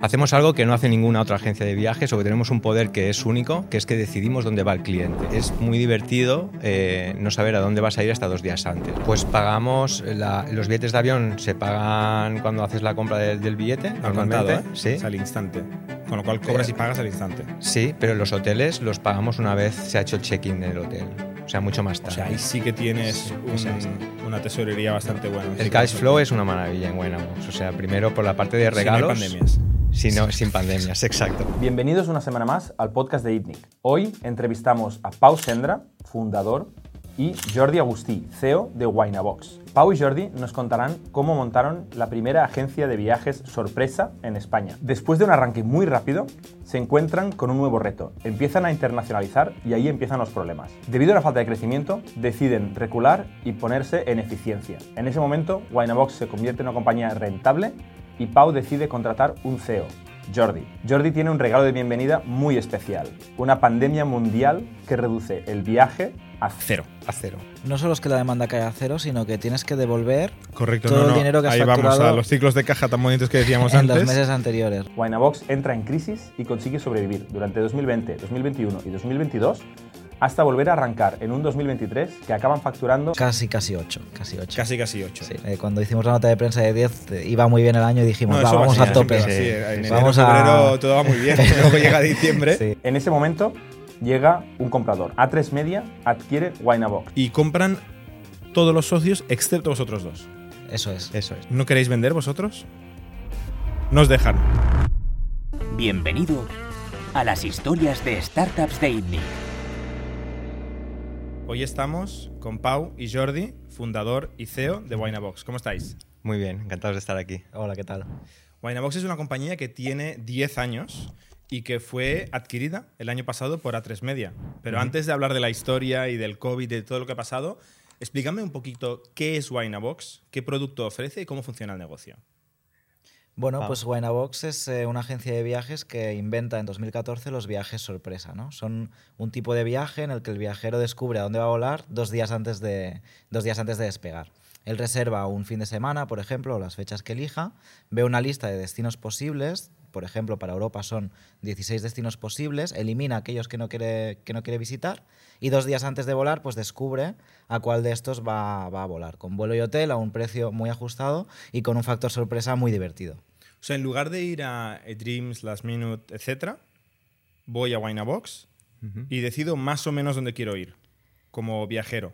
Hacemos algo que no hace ninguna otra agencia de viajes o que tenemos un poder que es único, que es que decidimos dónde va el cliente. Es muy divertido eh, no saber a dónde vas a ir hasta dos días antes. Pues pagamos, la- los billetes de avión se pagan cuando haces la compra del, del billete, Al normalmente. contado, ¿eh? Sí. Es al instante. Con lo cual cobras y pagas al instante. Sí, pero los hoteles los pagamos una vez se ha hecho el check-in del hotel. O sea, mucho más O tarde. sea, ahí sí que tienes un- Eso es. una tesorería bastante buena. el cash flow es una maravilla en Winamax. O sea, primero por la parte de Si no hay regalos. pandemias. Si no, sin pandemias, exacto. Bienvenidos una semana más al podcast de ITNIC. Hoy entrevistamos a Pau Sendra, fundador, y Jordi Agustí, CEO de Winabox. Pau y Jordi nos contarán cómo montaron la primera agencia de viajes sorpresa en España. Después de un arranque muy rápido, se encuentran con un nuevo reto. Empiezan a internacionalizar y ahí empiezan los problemas. Debido a la falta de crecimiento, deciden recular y ponerse en eficiencia. En ese momento, Winabox se convierte en una compañía rentable y Pau decide contratar un CEO, Jordi. Jordi tiene un regalo de bienvenida muy especial, una pandemia mundial que reduce el viaje a cero. A cero. No solo es que la demanda cae a cero, sino que tienes que devolver Correcto. Todo no, el no. dinero que has Ahí vamos facturado a los ciclos de caja tan bonitos que decíamos en antes. los meses anteriores. Winabox entra en crisis y consigue sobrevivir durante 2020, 2021 y 2022 hasta volver a arrancar en un 2023 que acaban facturando Casi, casi 8. Casi 8. Casi, casi ocho. Sí, eh, cuando hicimos la nota de prensa de 10, eh, iba muy bien el año y dijimos, No, "Va, eso va vamos a tope. así, Sí. En enero, Vamos a- febrero todo va muy bien. Luego llega diciembre Sí. En ese momento llega un comprador. A3 Media adquiere Winabox. y compran todos los socios excepto vosotros dos. Eso es. Eso es. ¿No queréis vender vosotros? Nos dejan. Bienvenido a las historias de startups de ITNIC. Hoy estamos con Pau y Jordi, fundador y CEO de Winabox. ¿Cómo estáis? Muy bien, encantados de estar aquí. Hola, ¿qué tal? Winabox es una compañía que tiene 10 años y que fue adquirida el año pasado por A3 Media. Pero antes de hablar de la historia y del COVID y de todo lo que ha pasado, explícame un poquito qué es Winabox, qué producto ofrece y cómo funciona el negocio. Bueno, pues Winabox es eh, una agencia de viajes que inventa en 2014 los viajes sorpresa, ¿no? Son un tipo de viaje en el que el viajero descubre a dónde va a volar dos días antes de, dos días antes de despegar. Él reserva un fin de semana, por ejemplo, o las fechas que elija, ve una lista de destinos posibles, por ejemplo, para Europa son 16 destinos posibles, elimina aquellos que no quiere, que no quiere visitar y dos días antes de volar, pues descubre a cuál de estos va, va a volar, con vuelo y hotel a un precio muy ajustado y con un factor sorpresa muy divertido. O sea, en lugar de ir a Dreams, Last Minute, etc., voy a Winabox y decido más o menos dónde quiero ir, como viajero.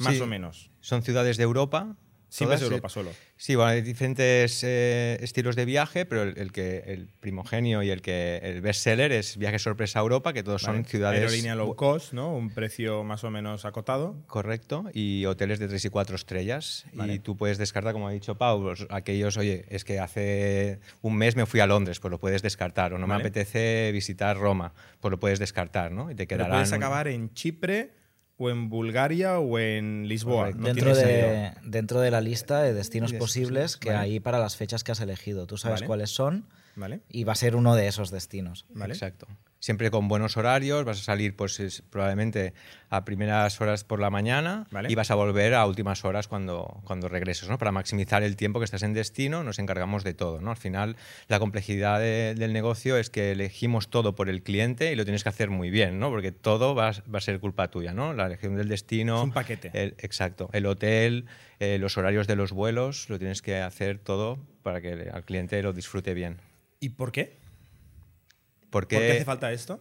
Más Sí. o menos. Son ciudades de Europa. Es todas, Europa sí. solo. Sí, bueno, hay diferentes eh, estilos de viaje, pero el, el que el primogenio y el que el bestseller es Viaje Sorpresa a Europa, que todos Vale. son ciudades Aerolínea low cost, ¿no? Un precio más o menos acotado. correcto y hoteles de 3 y 4 estrellas Vale. y tú puedes descartar como ha dicho Pau los- aquellos oye es que hace un mes me fui a Londres pues lo puedes descartar o no Vale. me apetece visitar Roma pues lo puedes descartar no y te Pero quedarán puedes acabar en Chipre o en Bulgaria o en Lisboa. Correcto. No dentro, de, dentro de la lista de destinos Yes, posibles que vale. hay para las fechas que has elegido. Tú sabes Vale. cuáles son ¿Vale? y va a ser uno de esos destinos. Vale. Exacto. Siempre con buenos horarios, vas a salir pues es- probablemente a primeras horas por la mañana Vale. y vas a volver a últimas horas cuando, cuando regreses, ¿no? Para maximizar el tiempo que estás en destino, nos encargamos de todo, ¿no? Al final, la complejidad de- del negocio es que elegimos todo por el cliente y lo tienes que hacer muy bien, ¿no? Porque todo va, a- va a ser culpa tuya, ¿no? La elección del destino... Es un paquete. el- exacto. El hotel, eh, los horarios de los vuelos, lo tienes que hacer todo para que el- al cliente lo disfrute bien. ¿Y por qué? Porque ¿Por qué hace falta esto?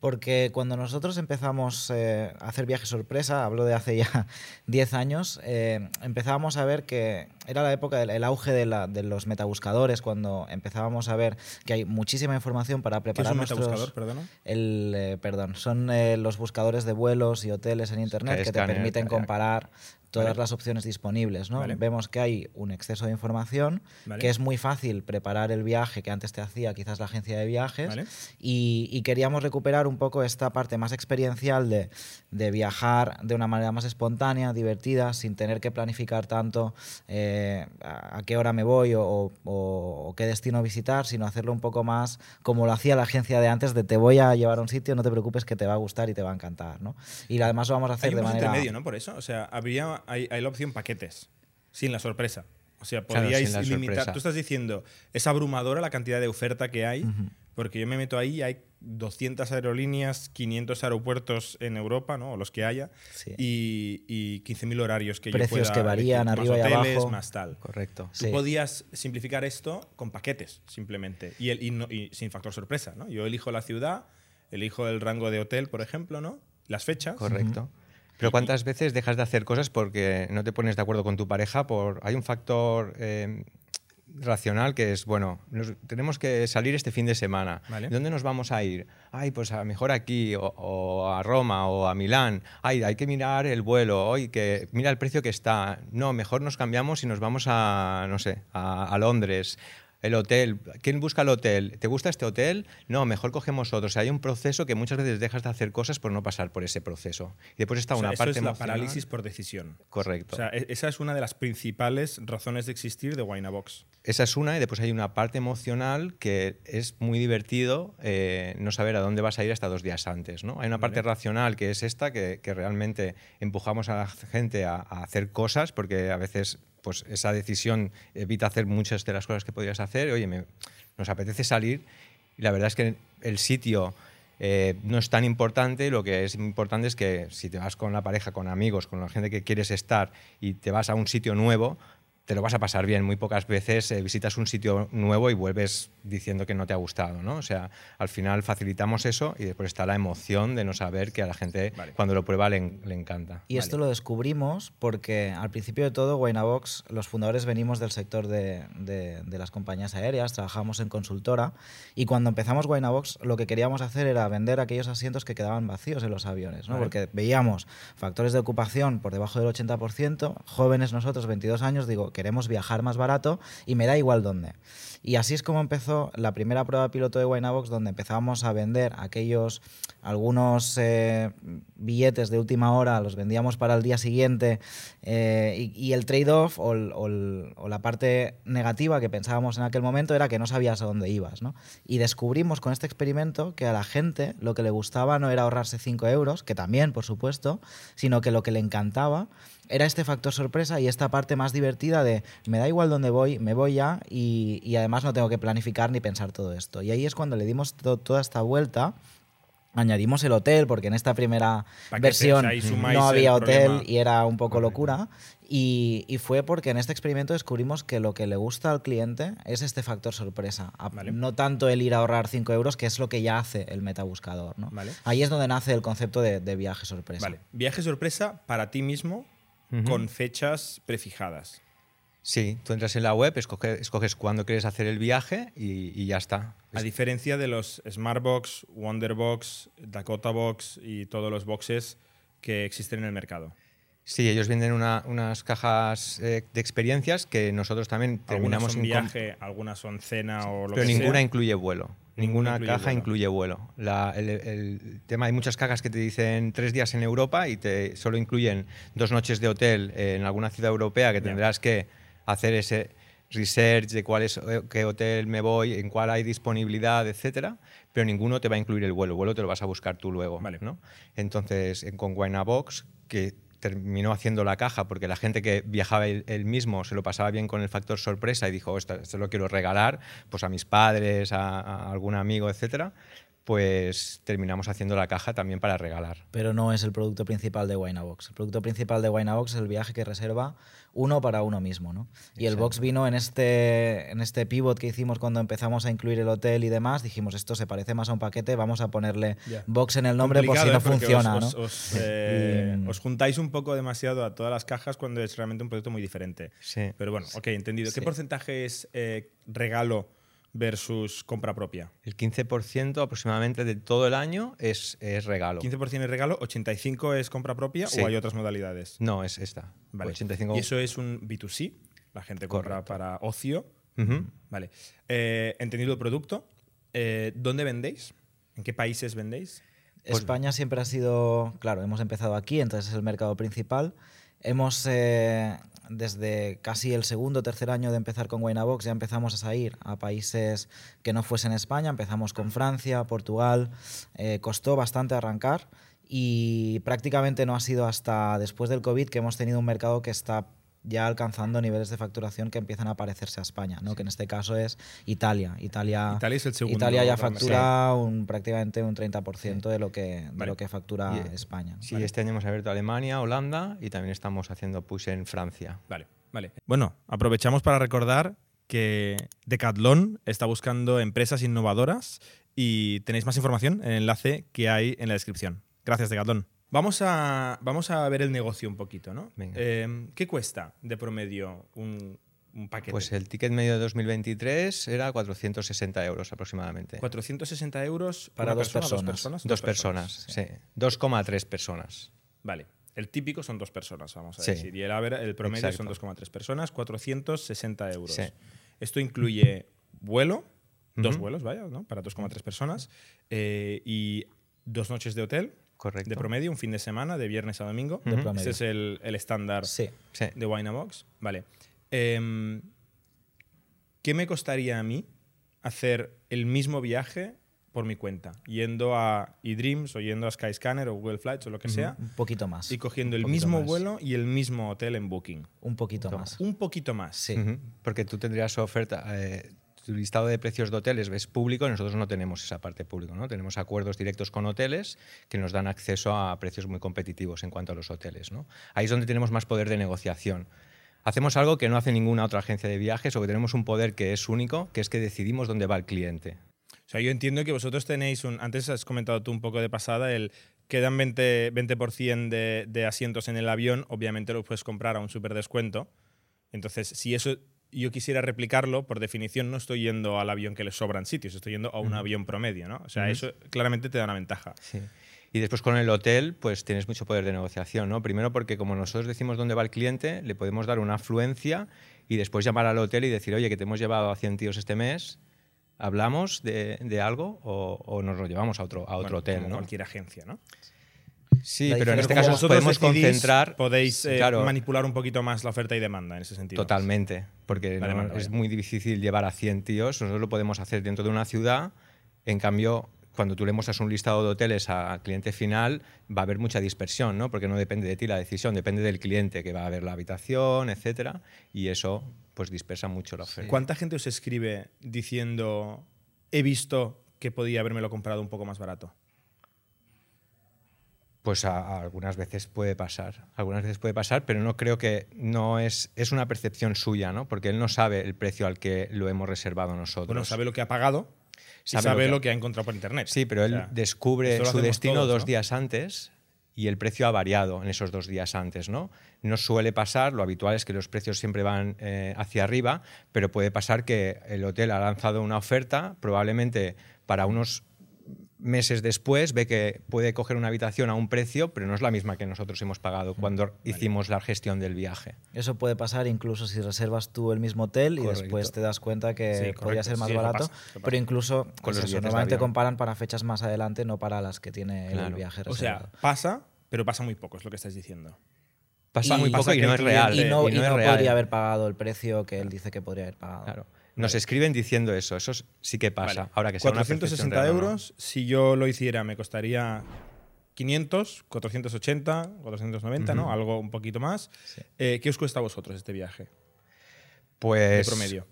Porque cuando nosotros empezamos eh, a hacer viajes sorpresa, hablo de hace ya 10 años, eh, empezábamos a ver que era la época del el auge de, la- de los metabuscadores, cuando empezábamos a ver que hay muchísima información para ¿Qué es preparar un nuestros... metabuscador, perdona? El, eh, perdón, son eh, los buscadores de vuelos y hoteles en internet que te Skyscanner, permiten comparar todas Vale. las opciones disponibles. ¿no? Vale. Vemos que hay un exceso de información, Vale. que es muy fácil preparar el viaje que antes te hacía quizás la agencia de viajes Vale. y, y queríamos recuperar un poco esta parte más experiencial de, de viajar de una manera más espontánea, divertida, sin tener que planificar tanto eh, a, a qué hora me voy o, o- o qué destino visitar, sino hacerlo un poco más como lo hacía la agencia de antes, de te voy a llevar a un sitio, no te preocupes que te va a gustar y te va a encantar. ¿no? Y además lo vamos a hacer Hay un de manera... intermedio, ¿no? Por eso. O sea, habría, hay, hay la opción paquetes, sin la sorpresa. O sea, Claro, sin la limitar. sorpresa. Tú estás diciendo, es abrumadora la cantidad de oferta que hay, porque yo me meto ahí, hay 200 aerolíneas, 500 aeropuertos en Europa, ¿no? O los que haya, Sí. y, y 15.000 horarios que yo Precios pueda que varían arriba y más hoteles, abajo. más tal. Correcto. Tú Sí. podías simplificar esto con paquetes, simplemente, y, el, y, no- y sin factor sorpresa, ¿no? Yo elijo la ciudad, elijo el rango de hotel, por ejemplo, ¿no? Las fechas. Correcto. Pero ¿cuántas veces dejas de hacer cosas porque no te pones de acuerdo con tu pareja? Por hay un factor eh, racional que es, bueno, nos- tenemos que salir este fin de semana. Vale. ¿Dónde nos vamos a ir? Ay, pues a lo mejor aquí, o, o a Roma, o a Milán. Ay, hay que mirar el vuelo, hoy que mira el precio que está. No, mejor nos cambiamos y nos vamos a, no sé, a, a Londres. El hotel, ¿quién busca el hotel? ¿Te gusta este hotel? No, mejor cogemos otro. O sea, hay un proceso que muchas veces dejas de hacer cosas por no pasar por ese proceso. Y después está O sea, una eso parte es la parálisis por decisión. Correcto. O sea, e- esa es una de las principales razones de existir de Winabox. Esa es una y después hay una parte emocional que es muy divertido eh, no saber a dónde vas a ir hasta dos días antes. ¿no? Hay una parte Vale. racional que es esta, que, que realmente empujamos a la gente a, a hacer cosas porque a veces pues, esa decisión evita hacer muchas de las cosas que podrías hacer. Oye, nos apetece salir y la verdad es que el sitio eh, no es tan importante, lo que es importante es que si te vas con la pareja, con amigos, con la gente que quieres estar y te vas a un sitio nuevo, te lo vas a pasar bien. Muy pocas veces eh, visitas un sitio nuevo y vuelves diciendo que no te ha gustado, ¿no? O sea, al final facilitamos eso y después está la emoción de no saber que a la gente Vale. cuando lo prueba le, en- le encanta. Y esto lo descubrimos porque al principio de todo, Winabox, los fundadores venimos del sector de, de- de las compañías aéreas, trabajamos en consultora y cuando empezamos Winabox lo que queríamos hacer era vender aquellos asientos que quedaban vacíos en los aviones, ¿no? Vale. porque veíamos factores de ocupación por debajo del 80%, jóvenes nosotros, 22 años, digo, queremos viajar más barato y me da igual dónde. Y así es como empezó la primera prueba piloto de Winabox, donde empezábamos a vender aquellos, algunos eh, billetes de última hora, los vendíamos para el día siguiente, eh, y, y el trade-off o, o o la parte negativa que pensábamos en aquel momento era que no sabías a dónde ibas. ¿no? Y descubrimos con este experimento que a la gente lo que le gustaba no era ahorrarse 5 euros, que también, por supuesto, sino que lo que le encantaba era este factor sorpresa y esta parte más divertida de me da igual dónde voy, me voy ya y, y además no tengo que planificar ni pensar todo esto. Y ahí es cuando le dimos to- toda esta vuelta. Añadimos el hotel, porque en esta primera versión no había hotel problema. y era un poco locura. Y, y fue porque en este experimento descubrimos que lo que le gusta al cliente es este factor sorpresa. Vale. No tanto el ir a ahorrar 5 euros, que es lo que ya hace el metabuscador. ¿no? Vale. Ahí es donde nace el concepto de, de viaje sorpresa. Vale. Viaje sorpresa para ti mismo Con fechas prefijadas. Sí, tú entras en la web, escoge- escoges cuándo quieres hacer el viaje y, y ya está. A diferencia de los Smartbox, Wonderbox, Dakota Box y todos los boxes que existen en el mercado. Sí, ellos venden una- unas cajas eh, de experiencias que nosotros también Algunas terminamos son in- viaje, algunas son cena o lo Pero que ninguna sea. incluye vuelo. Ninguna incluye caja vuelo. incluye vuelo. La- el, el tema, hay muchas cajas que te dicen tres días en Europa y te solo incluyen dos noches de hotel en alguna ciudad europea que tendrás que hacer ese research de cuál es eh, qué hotel me voy, en cuál hay disponibilidad, etcétera, pero ninguno te va a incluir el vuelo. El vuelo te lo vas a buscar tú luego, Vale. ¿no? Entonces, en- con Box que terminó haciendo la caja porque la gente que viajaba él, mismo se lo pasaba bien con el factor sorpresa y dijo, "Oh, esto, esto lo quiero regalar pues a mis padres, a, a algún amigo, etcétera, pues terminamos haciendo la caja también para regalar. Pero no es el producto principal de Winabox. El producto principal de Winabox es el viaje que reserva uno para uno mismo. ¿no? Y el box vino en este, en este pivot que hicimos cuando empezamos a incluir el hotel y demás. Dijimos, esto se parece más a un paquete, vamos a ponerle Ya. box en el nombre por si no ¿eh? Funciona. Os, ¿no? os- os, eh, Y- os juntáis un poco demasiado a todas las cajas cuando es realmente un producto muy diferente. Sí. Pero bueno, ok, entendido. ¿Qué Sí. porcentaje es eh, regalo versus compra propia? El 15% aproximadamente de todo el año es, es regalo. 15% es regalo, 85% es compra propia Sí. o hay otras modalidades. No, es esta. Vale. 85. Y eso es un B2C, la gente compra Correcto. para ocio. Vale. Eh, entendido el producto, eh, ¿dónde vendéis? ¿En qué países vendéis? Pues España siempre ha sido, claro, hemos empezado aquí, entonces es el mercado principal. Hemos, eh, desde casi el segundo o tercer año de empezar con Winabox, ya empezamos a salir a países que no fuesen España. Empezamos con Francia, Portugal. eh, costó bastante arrancar y prácticamente no ha sido hasta después del COVID que hemos tenido un mercado que está ya alcanzando niveles de facturación que empiezan a parecerse a España, ¿no? que en este caso es Italia. Italia, Italia es el segundo Italia ya factura un, prácticamente un 30% de lo que, de lo que factura Y- España. Sí, este año hemos abierto Alemania, Holanda y también estamos haciendo push en Francia. Vale, vale. Bueno, aprovechamos para recordar que Decathlon está buscando empresas innovadoras y tenéis más información en el enlace que hay en la descripción. Gracias, Decathlon. Vamos a, vamos a ver el negocio un poquito, ¿no? Venga. Eh, ¿Qué cuesta de promedio un, un paquete? Pues el ticket medio de 2023 era 460 euros aproximadamente. 460 euros Para dos persona, personas. dos personas. Dos personas, sí. 2,3 personas. Vale. El típico son dos personas, vamos a Sí. decir. Y el, el promedio Exacto. son 2,3 personas, 460 euros. Sí. Esto incluye vuelo, dos vuelos, vaya, ¿no? Para 2,3 personas. eh, y dos noches de hotel, Correcto. de promedio, un fin de semana, de viernes a domingo. De Ujú. promedio. Este es el, el estándar Sí. Sí. de Winabox. Vale. Em, ¿Qué me costaría a mí hacer el mismo viaje por mi cuenta? Yendo a eDreams o yendo a Skyscanner o Google Flights o lo que sea Un poquito más. y cogiendo el mismo más. vuelo y el mismo hotel en Booking. Un poquito más. Un poquito más. Sí. Porque tú tendrías oferta. eh, tu listado de precios de hoteles es público nosotros no tenemos esa parte pública. ¿no? Tenemos acuerdos directos con hoteles que nos dan acceso a precios muy competitivos en cuanto a los hoteles. ¿no? Ahí es donde tenemos más poder de negociación. Hacemos algo que no hace ninguna otra agencia de viajes o que tenemos un poder que es único, que es que decidimos dónde va el cliente. O sea, yo entiendo que vosotros tenéis un. Antes has comentado tú un poco de pasada, el. Quedan 20%, 20 de, de asientos en el avión, obviamente lo puedes comprar a un súper descuento. Entonces, si eso yo quisiera replicarlo, por definición no estoy yendo al avión que le sobran sitios, estoy yendo a un avión promedio, ¿no? O sea, eso claramente te da una ventaja. Sí. Y después con el hotel, pues tienes mucho poder de negociación, ¿no? Primero porque como nosotros decimos dónde va el cliente, le podemos dar una afluencia y después llamar al hotel y decir, oye, que te hemos llevado a 100 tíos este mes, hablamos de, de algo o, o nos lo llevamos a otro, a otro Bueno, hotel, como ¿no? cualquier agencia, ¿no? Sí, pero en este es caso vosotros podemos concentrar... Podéis eh, Claro. manipular un poquito más la oferta y demanda en ese sentido. Totalmente, porque no- es muy difícil llevar a 100 tíos, nosotros lo podemos hacer dentro de una ciudad, en cambio, cuando tú le muestras un listado de hoteles al cliente final, va a haber mucha dispersión, ¿no? porque no depende de ti la decisión, depende del cliente que va a ver la habitación, etcétera, y eso pues dispersa mucho la oferta. ¿Cuánta gente os escribe diciendo he visto que podía habérmelo comprado un poco más barato? Pues a- a algunas veces puede pasar, algunas veces puede pasar, pero no creo que no es es una percepción suya, ¿no? Porque él no sabe el precio al que lo hemos reservado nosotros. Bueno, sabe lo que ha pagado y Sabe sabe, lo que- lo que ha encontrado por internet. Sí, pero él O sea, descubre su destino todos, dos ¿no? días antes y el precio ha variado en esos dos días antes, ¿no? No suele pasar, lo habitual es que los precios siempre van eh, hacia arriba, pero puede pasar que el hotel ha lanzado una oferta, probablemente para unos meses después ve que puede coger una habitación a un precio, pero no es la misma que nosotros hemos pagado cuando hicimos la gestión del viaje. Eso puede pasar incluso si reservas tú el mismo hotel y después te das cuenta que Sí, podría correcto. ser más Sí, barato. pasa. Pero incluso Con pues los eso, normalmente comparan para fechas más adelante, no para las que tiene el viaje O sea, reservado. pasa, pero pasa muy poco, es lo que estás diciendo. Pasa Y- muy poco y no es real. y no, y y no es no real. podría haber pagado el precio que él dice que podría haber pagado. Claro. Nos escriben diciendo eso, eso sí que pasa. Vale. Ahora que sea una percepción 460 real o no. euros, si yo lo hiciera me costaría 500, 480, 490, ¿no? Ujú. Algo un poquito más. Sí. Eh, ¿Qué os cuesta a vosotros este viaje? Pues de promedio.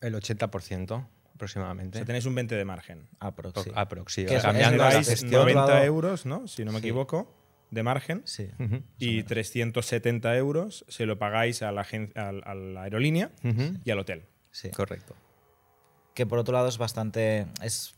El 80% O aproximadamente. sea, tenéis un 20 de margen. Aprox, Pro- sí. aprox, sí. Que es- cambiando es la Generáis gestión. 90 Lado- euros, ¿no? Si no me Sí. equivoco, de margen. Sí. Ujú, Y 370 euros se lo pagáis a la, a aerolínea y al hotel. Sí. Correcto. Que por otro lado es bastante. Es,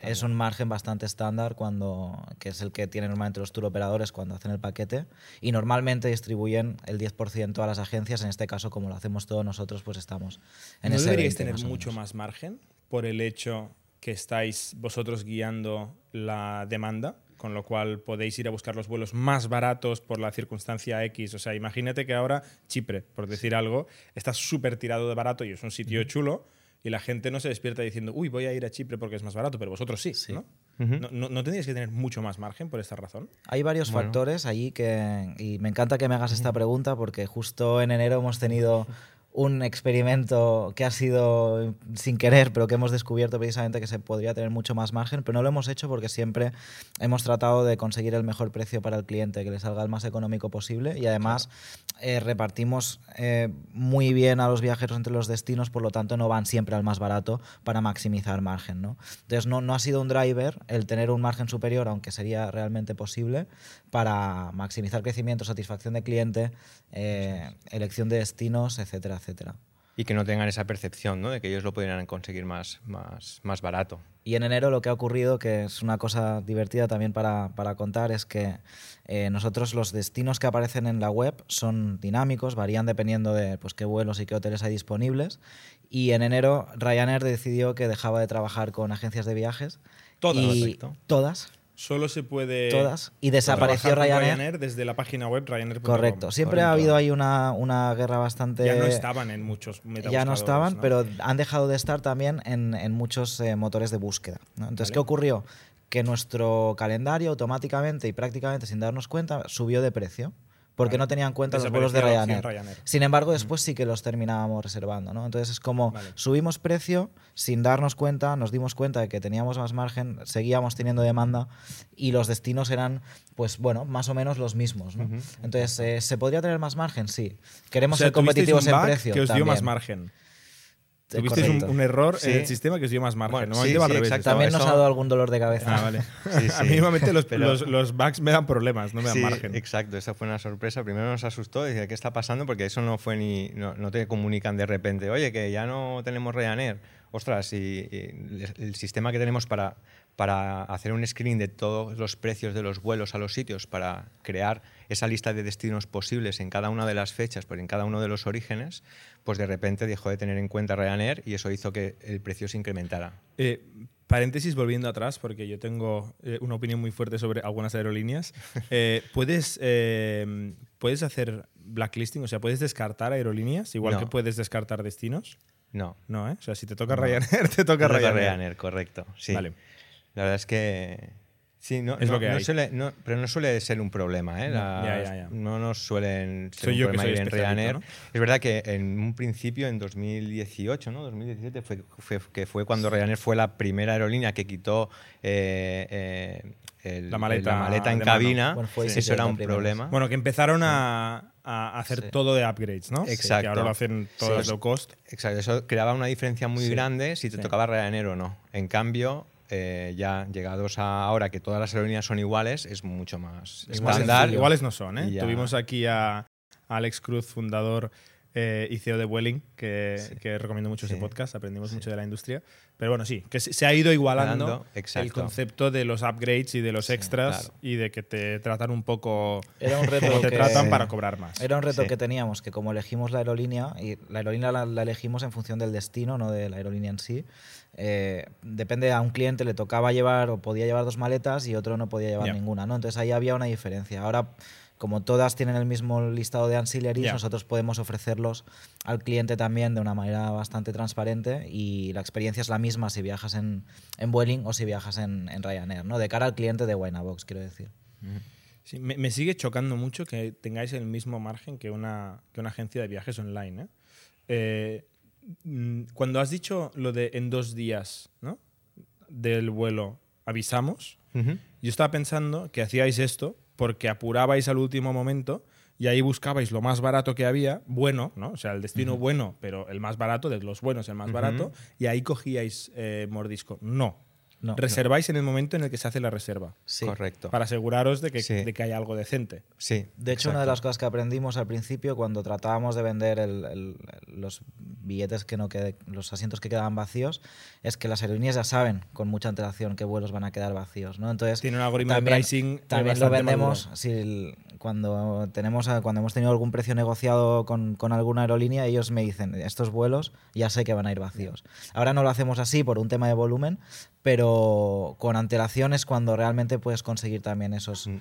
es un margen bastante estándar cuando que es el que tienen normalmente los tour operadores cuando hacen el paquete y normalmente distribuyen el 10% a las agencias en este caso como lo hacemos todos nosotros pues estamos en ¿No ese deberíais 20 tener más mucho más margen por el hecho que estáis vosotros guiando la demanda? Con lo cual podéis ir a buscar los vuelos más baratos por la circunstancia X. O sea, imagínate que ahora Chipre, por decir algo, está súper tirado de barato y es un sitio chulo y la gente no se despierta diciendo, uy, voy a ir a Chipre porque es más barato, pero vosotros sí, Sí. ¿no? ¿No, no, no tendríais que tener mucho más margen por esta razón? Hay varios Bueno. factores allí que y me encanta que me hagas esta pregunta porque justo en enero hemos tenido un experimento que ha sido sin querer, pero que hemos descubierto precisamente que se podría tener mucho más margen, pero no lo hemos hecho porque siempre hemos tratado de conseguir el mejor precio para el cliente, que le salga el más económico posible y además eh, repartimos eh, muy bien a los viajeros entre los destinos, por lo tanto no van siempre al más barato para maximizar margen. ¿no? Entonces no, no ha sido un driver el tener un margen superior, aunque sería realmente posible, para maximizar crecimiento, satisfacción de cliente, eh, elección de destinos, etcétera, etcétera. Y que no tengan esa percepción ¿no? de que ellos lo pudieran conseguir más, más, más barato. Y en enero lo que ha ocurrido, que es una cosa divertida también para, para contar, es que eh, nosotros los destinos que aparecen en la web son dinámicos, varían dependiendo de pues, qué vuelos y qué hoteles hay disponibles. Y en enero Ryanair decidió que dejaba de trabajar con agencias de viajes. Todas. Y Perfecto. todas, Solo se puede. todas. Y desapareció con Ryanair. desde la página web Ryanair.com. Correcto. Siempre Correcto. ha habido ahí una, una guerra bastante... Ya no estaban en muchos ya no estaban, ¿no? pero han dejado de estar también en, en muchos eh, motores de búsqueda. ¿no? Entonces, Vale. ¿qué ocurrió? Que nuestro calendario automáticamente y prácticamente sin darnos cuenta subió de precio. Porque Vale. no tenían en cuenta los vuelos de Ryanair. Ryanair. Sin embargo, después sí que los terminábamos reservando. ¿no? Entonces es como Vale. subimos precio sin darnos cuenta, nos dimos cuenta de que teníamos más margen, seguíamos teniendo demanda y los destinos eran, pues bueno, más o menos los mismos. ¿no? Entonces, eh, ¿se podría tener más margen? Sí. Queremos O sea, ser competitivos en precio. Que os dio más también. margen. Tuvisteis un, un error Sí. en el sistema que os dio más margen. Bueno, Normalmente sí, va al sí, revés. exacto. También nos eso- ha dado algún dolor de cabeza. Ah, vale. Sí, A sí. mí normalmente los, Pero- los, los bugs me dan problemas, no me dan Sí, margen. Exacto, esa fue una sorpresa. Primero nos asustó, decía, ¿qué está pasando? Porque eso no fue ni. No, no te comunican de repente, oye, que ya no tenemos Ryanair. Ostras, y, y el sistema que tenemos para, para hacer un screening de todos los precios de los vuelos a los sitios, para crear esa lista de destinos posibles en cada una de las fechas, pues en cada uno de los orígenes, pues de repente dejó de tener en cuenta Ryanair y eso hizo que el precio se incrementara. Eh, paréntesis volviendo atrás, porque yo tengo eh, una opinión muy fuerte sobre algunas aerolíneas. Eh, ¿puedes, ¿Puedes hacer blacklisting? O sea, ¿puedes descartar aerolíneas igual No. que puedes descartar destinos? No. No, ¿eh? O sea, si te toca No. Ryanair, te toca No toca Ryanair. correcto. Sí. Vale. La verdad es que. Sí, no, Es no- lo que no hay. suele- no- pero no suele ser un problema, ¿eh? No, Las- ya, ya, ya. No nos suelen ser Soy un yo que soy ir en especialito, Ryanair. ¿no? Es verdad que en un principio, en 2018, ¿no? 2017, fue, fue- que fue cuando Ryanair fue la primera aerolínea que quitó eh, eh, el- La maleta maleta en cabina. Bueno, fue Eso sí, era la un primera. problema. Bueno, que empezaron a, a hacer Sí. todo de upgrades, ¿no? Exacto. Que ahora lo hacen todas Sí. low cost. Exacto, eso creaba una diferencia muy Sí, grande si te sí. tocaba Ryanair o no. En cambio, eh, ya llegados a ahora que todas las aerolíneas son iguales, es mucho más Es más estándar. Iguales no son, ¿eh? Tuvimos aquí a Alex Cruz, fundador eh, y CEO de Welling, que, Sí. que recomiendo mucho Sí. ese podcast, aprendimos Sí. mucho de la industria. Pero bueno, sí, que se ha ido igualando el concepto de los upgrades y de los Sí, extras claro. y de que te tratan un poco Era un reto como te que- tratan para cobrar más. Era un reto Sí. que teníamos, que como elegimos la aerolínea, y la aerolínea la, la elegimos en función del destino, no de la aerolínea en sí. Eh, depende, a un cliente le tocaba llevar o podía llevar dos maletas y otro no podía llevar ninguna, ¿no? Entonces ahí había una diferencia. Ahora, como todas tienen el mismo listado de ancillaries, nosotros podemos ofrecerlos al cliente también de una manera bastante transparente y la experiencia es la misma si viajas en, en Vueling o si viajas en, en Ryanair, ¿no? De cara al cliente de Winabox, quiero decir. Sí, me, me sigue chocando mucho que tengáis el mismo margen que una, que una agencia de viajes online. ¿eh? Eh, cuando has dicho lo de en dos días ¿no? del vuelo avisamos, yo estaba pensando que hacíais esto porque apurabais al último momento y ahí buscabais lo más barato que había, bueno, ¿no? O sea, el destino bueno, pero el más barato, de los buenos el más barato, y ahí cogíais eh, mordisco. No. No. Reserváis en el momento en el que se hace la reserva. Sí. Correcto. Para aseguraros de que, Sí. de que hay algo decente. Sí. De hecho, una de las cosas que aprendimos al principio cuando tratábamos de vender el- el- los billetes que no quede, los asientos que quedaban vacíos, es que las aerolíneas ya saben con mucha antelación qué vuelos van a quedar vacíos, ¿no? Entonces Tiene un algoritmo de también, pricing, eh, también lo vendemos si el- cuando tenemos a- cuando hemos tenido algún precio negociado con, con alguna aerolínea, ellos me dicen estos vuelos ya sé que van a ir vacíos. Ahora no lo hacemos así por un tema de volumen, pero con antelación es cuando realmente puedes conseguir también esos Mm.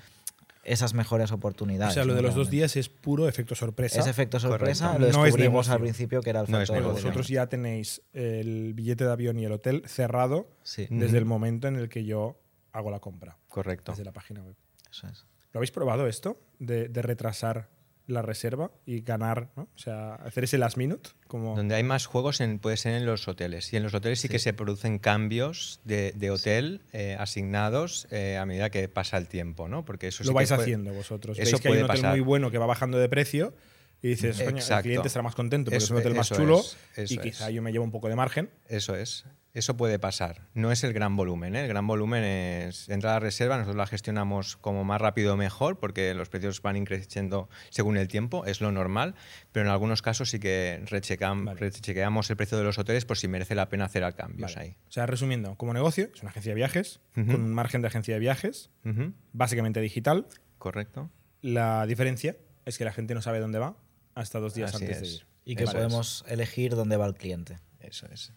esas mejores O oportunidades. sea, lo de los dos días es puro efecto sorpresa. Es efecto sorpresa, Correcto. lo No es descubrimos negocio. al principio que era el factor. Vosotros ya tenéis el billete de avión y el hotel cerrado Sí, Mm. desde el momento en el que yo hago la compra, Correcto. desde la página web. eso es. ¿Lo habéis probado esto? De, de retrasar la reserva y ganar, ¿no? O sea, hacer ese last minute. Como... Donde hay más juegos en- puede ser en los hoteles. Y en los hoteles sí, que se producen cambios de, de hotel eh, asignados eh, a medida que pasa el tiempo, ¿no? Porque eso sí lo que vais puede- haciendo vosotros. Eso Veis que hay un puede hotel pasar. muy bueno que va bajando de precio y dices, coño, el cliente estará más contento porque es un hotel más chulo es, y quizá es. yo me llevo un poco de margen. Eso es. Eso puede pasar. No es el gran volumen. ¿eh? El gran volumen es entra a la reserva, nosotros la gestionamos como más rápido mejor porque los precios van increciendo según el tiempo, es lo normal, pero en algunos casos sí que Vale. rechequeamos el precio de los hoteles por si merece la pena hacer cambios Vale. ahí. O sea, resumiendo, como negocio, es una agencia de viajes, con un margen de agencia de viajes, básicamente digital. Correcto. La diferencia es que la gente no sabe dónde va hasta dos días Así antes de ir. Y que podemos elegir dónde va el cliente. Eso es.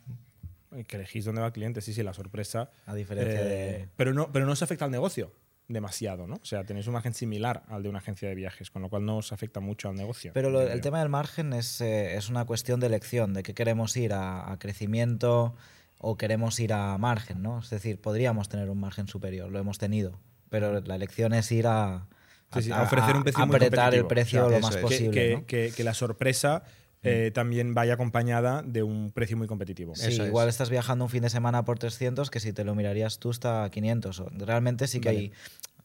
Y Que elegís dónde va el cliente, sí, sí, la sorpresa. A diferencia Eh, de- Pero no, pero no os afecta al negocio demasiado, ¿no? O sea, tenéis un margen similar al de una agencia de viajes, con lo cual no os afecta mucho al negocio. Pero lo- el tema del margen es, eh, es una cuestión de elección, de qué queremos ir a, a crecimiento o queremos ir a margen, ¿no? Es decir, podríamos tener un margen superior, lo hemos tenido, pero la elección es ir a, a- Sí, sí, a a- ofrecer un precio muy apretar el precio O sea, lo más es. posible. que- ¿no? que- que la sorpresa eh, también vaya acompañada de un precio muy competitivo. Sí, Eso es. igual estás viajando un fin de semana por 300 que si te lo mirarías tú está a 500. O- Realmente sí que Vale. hay,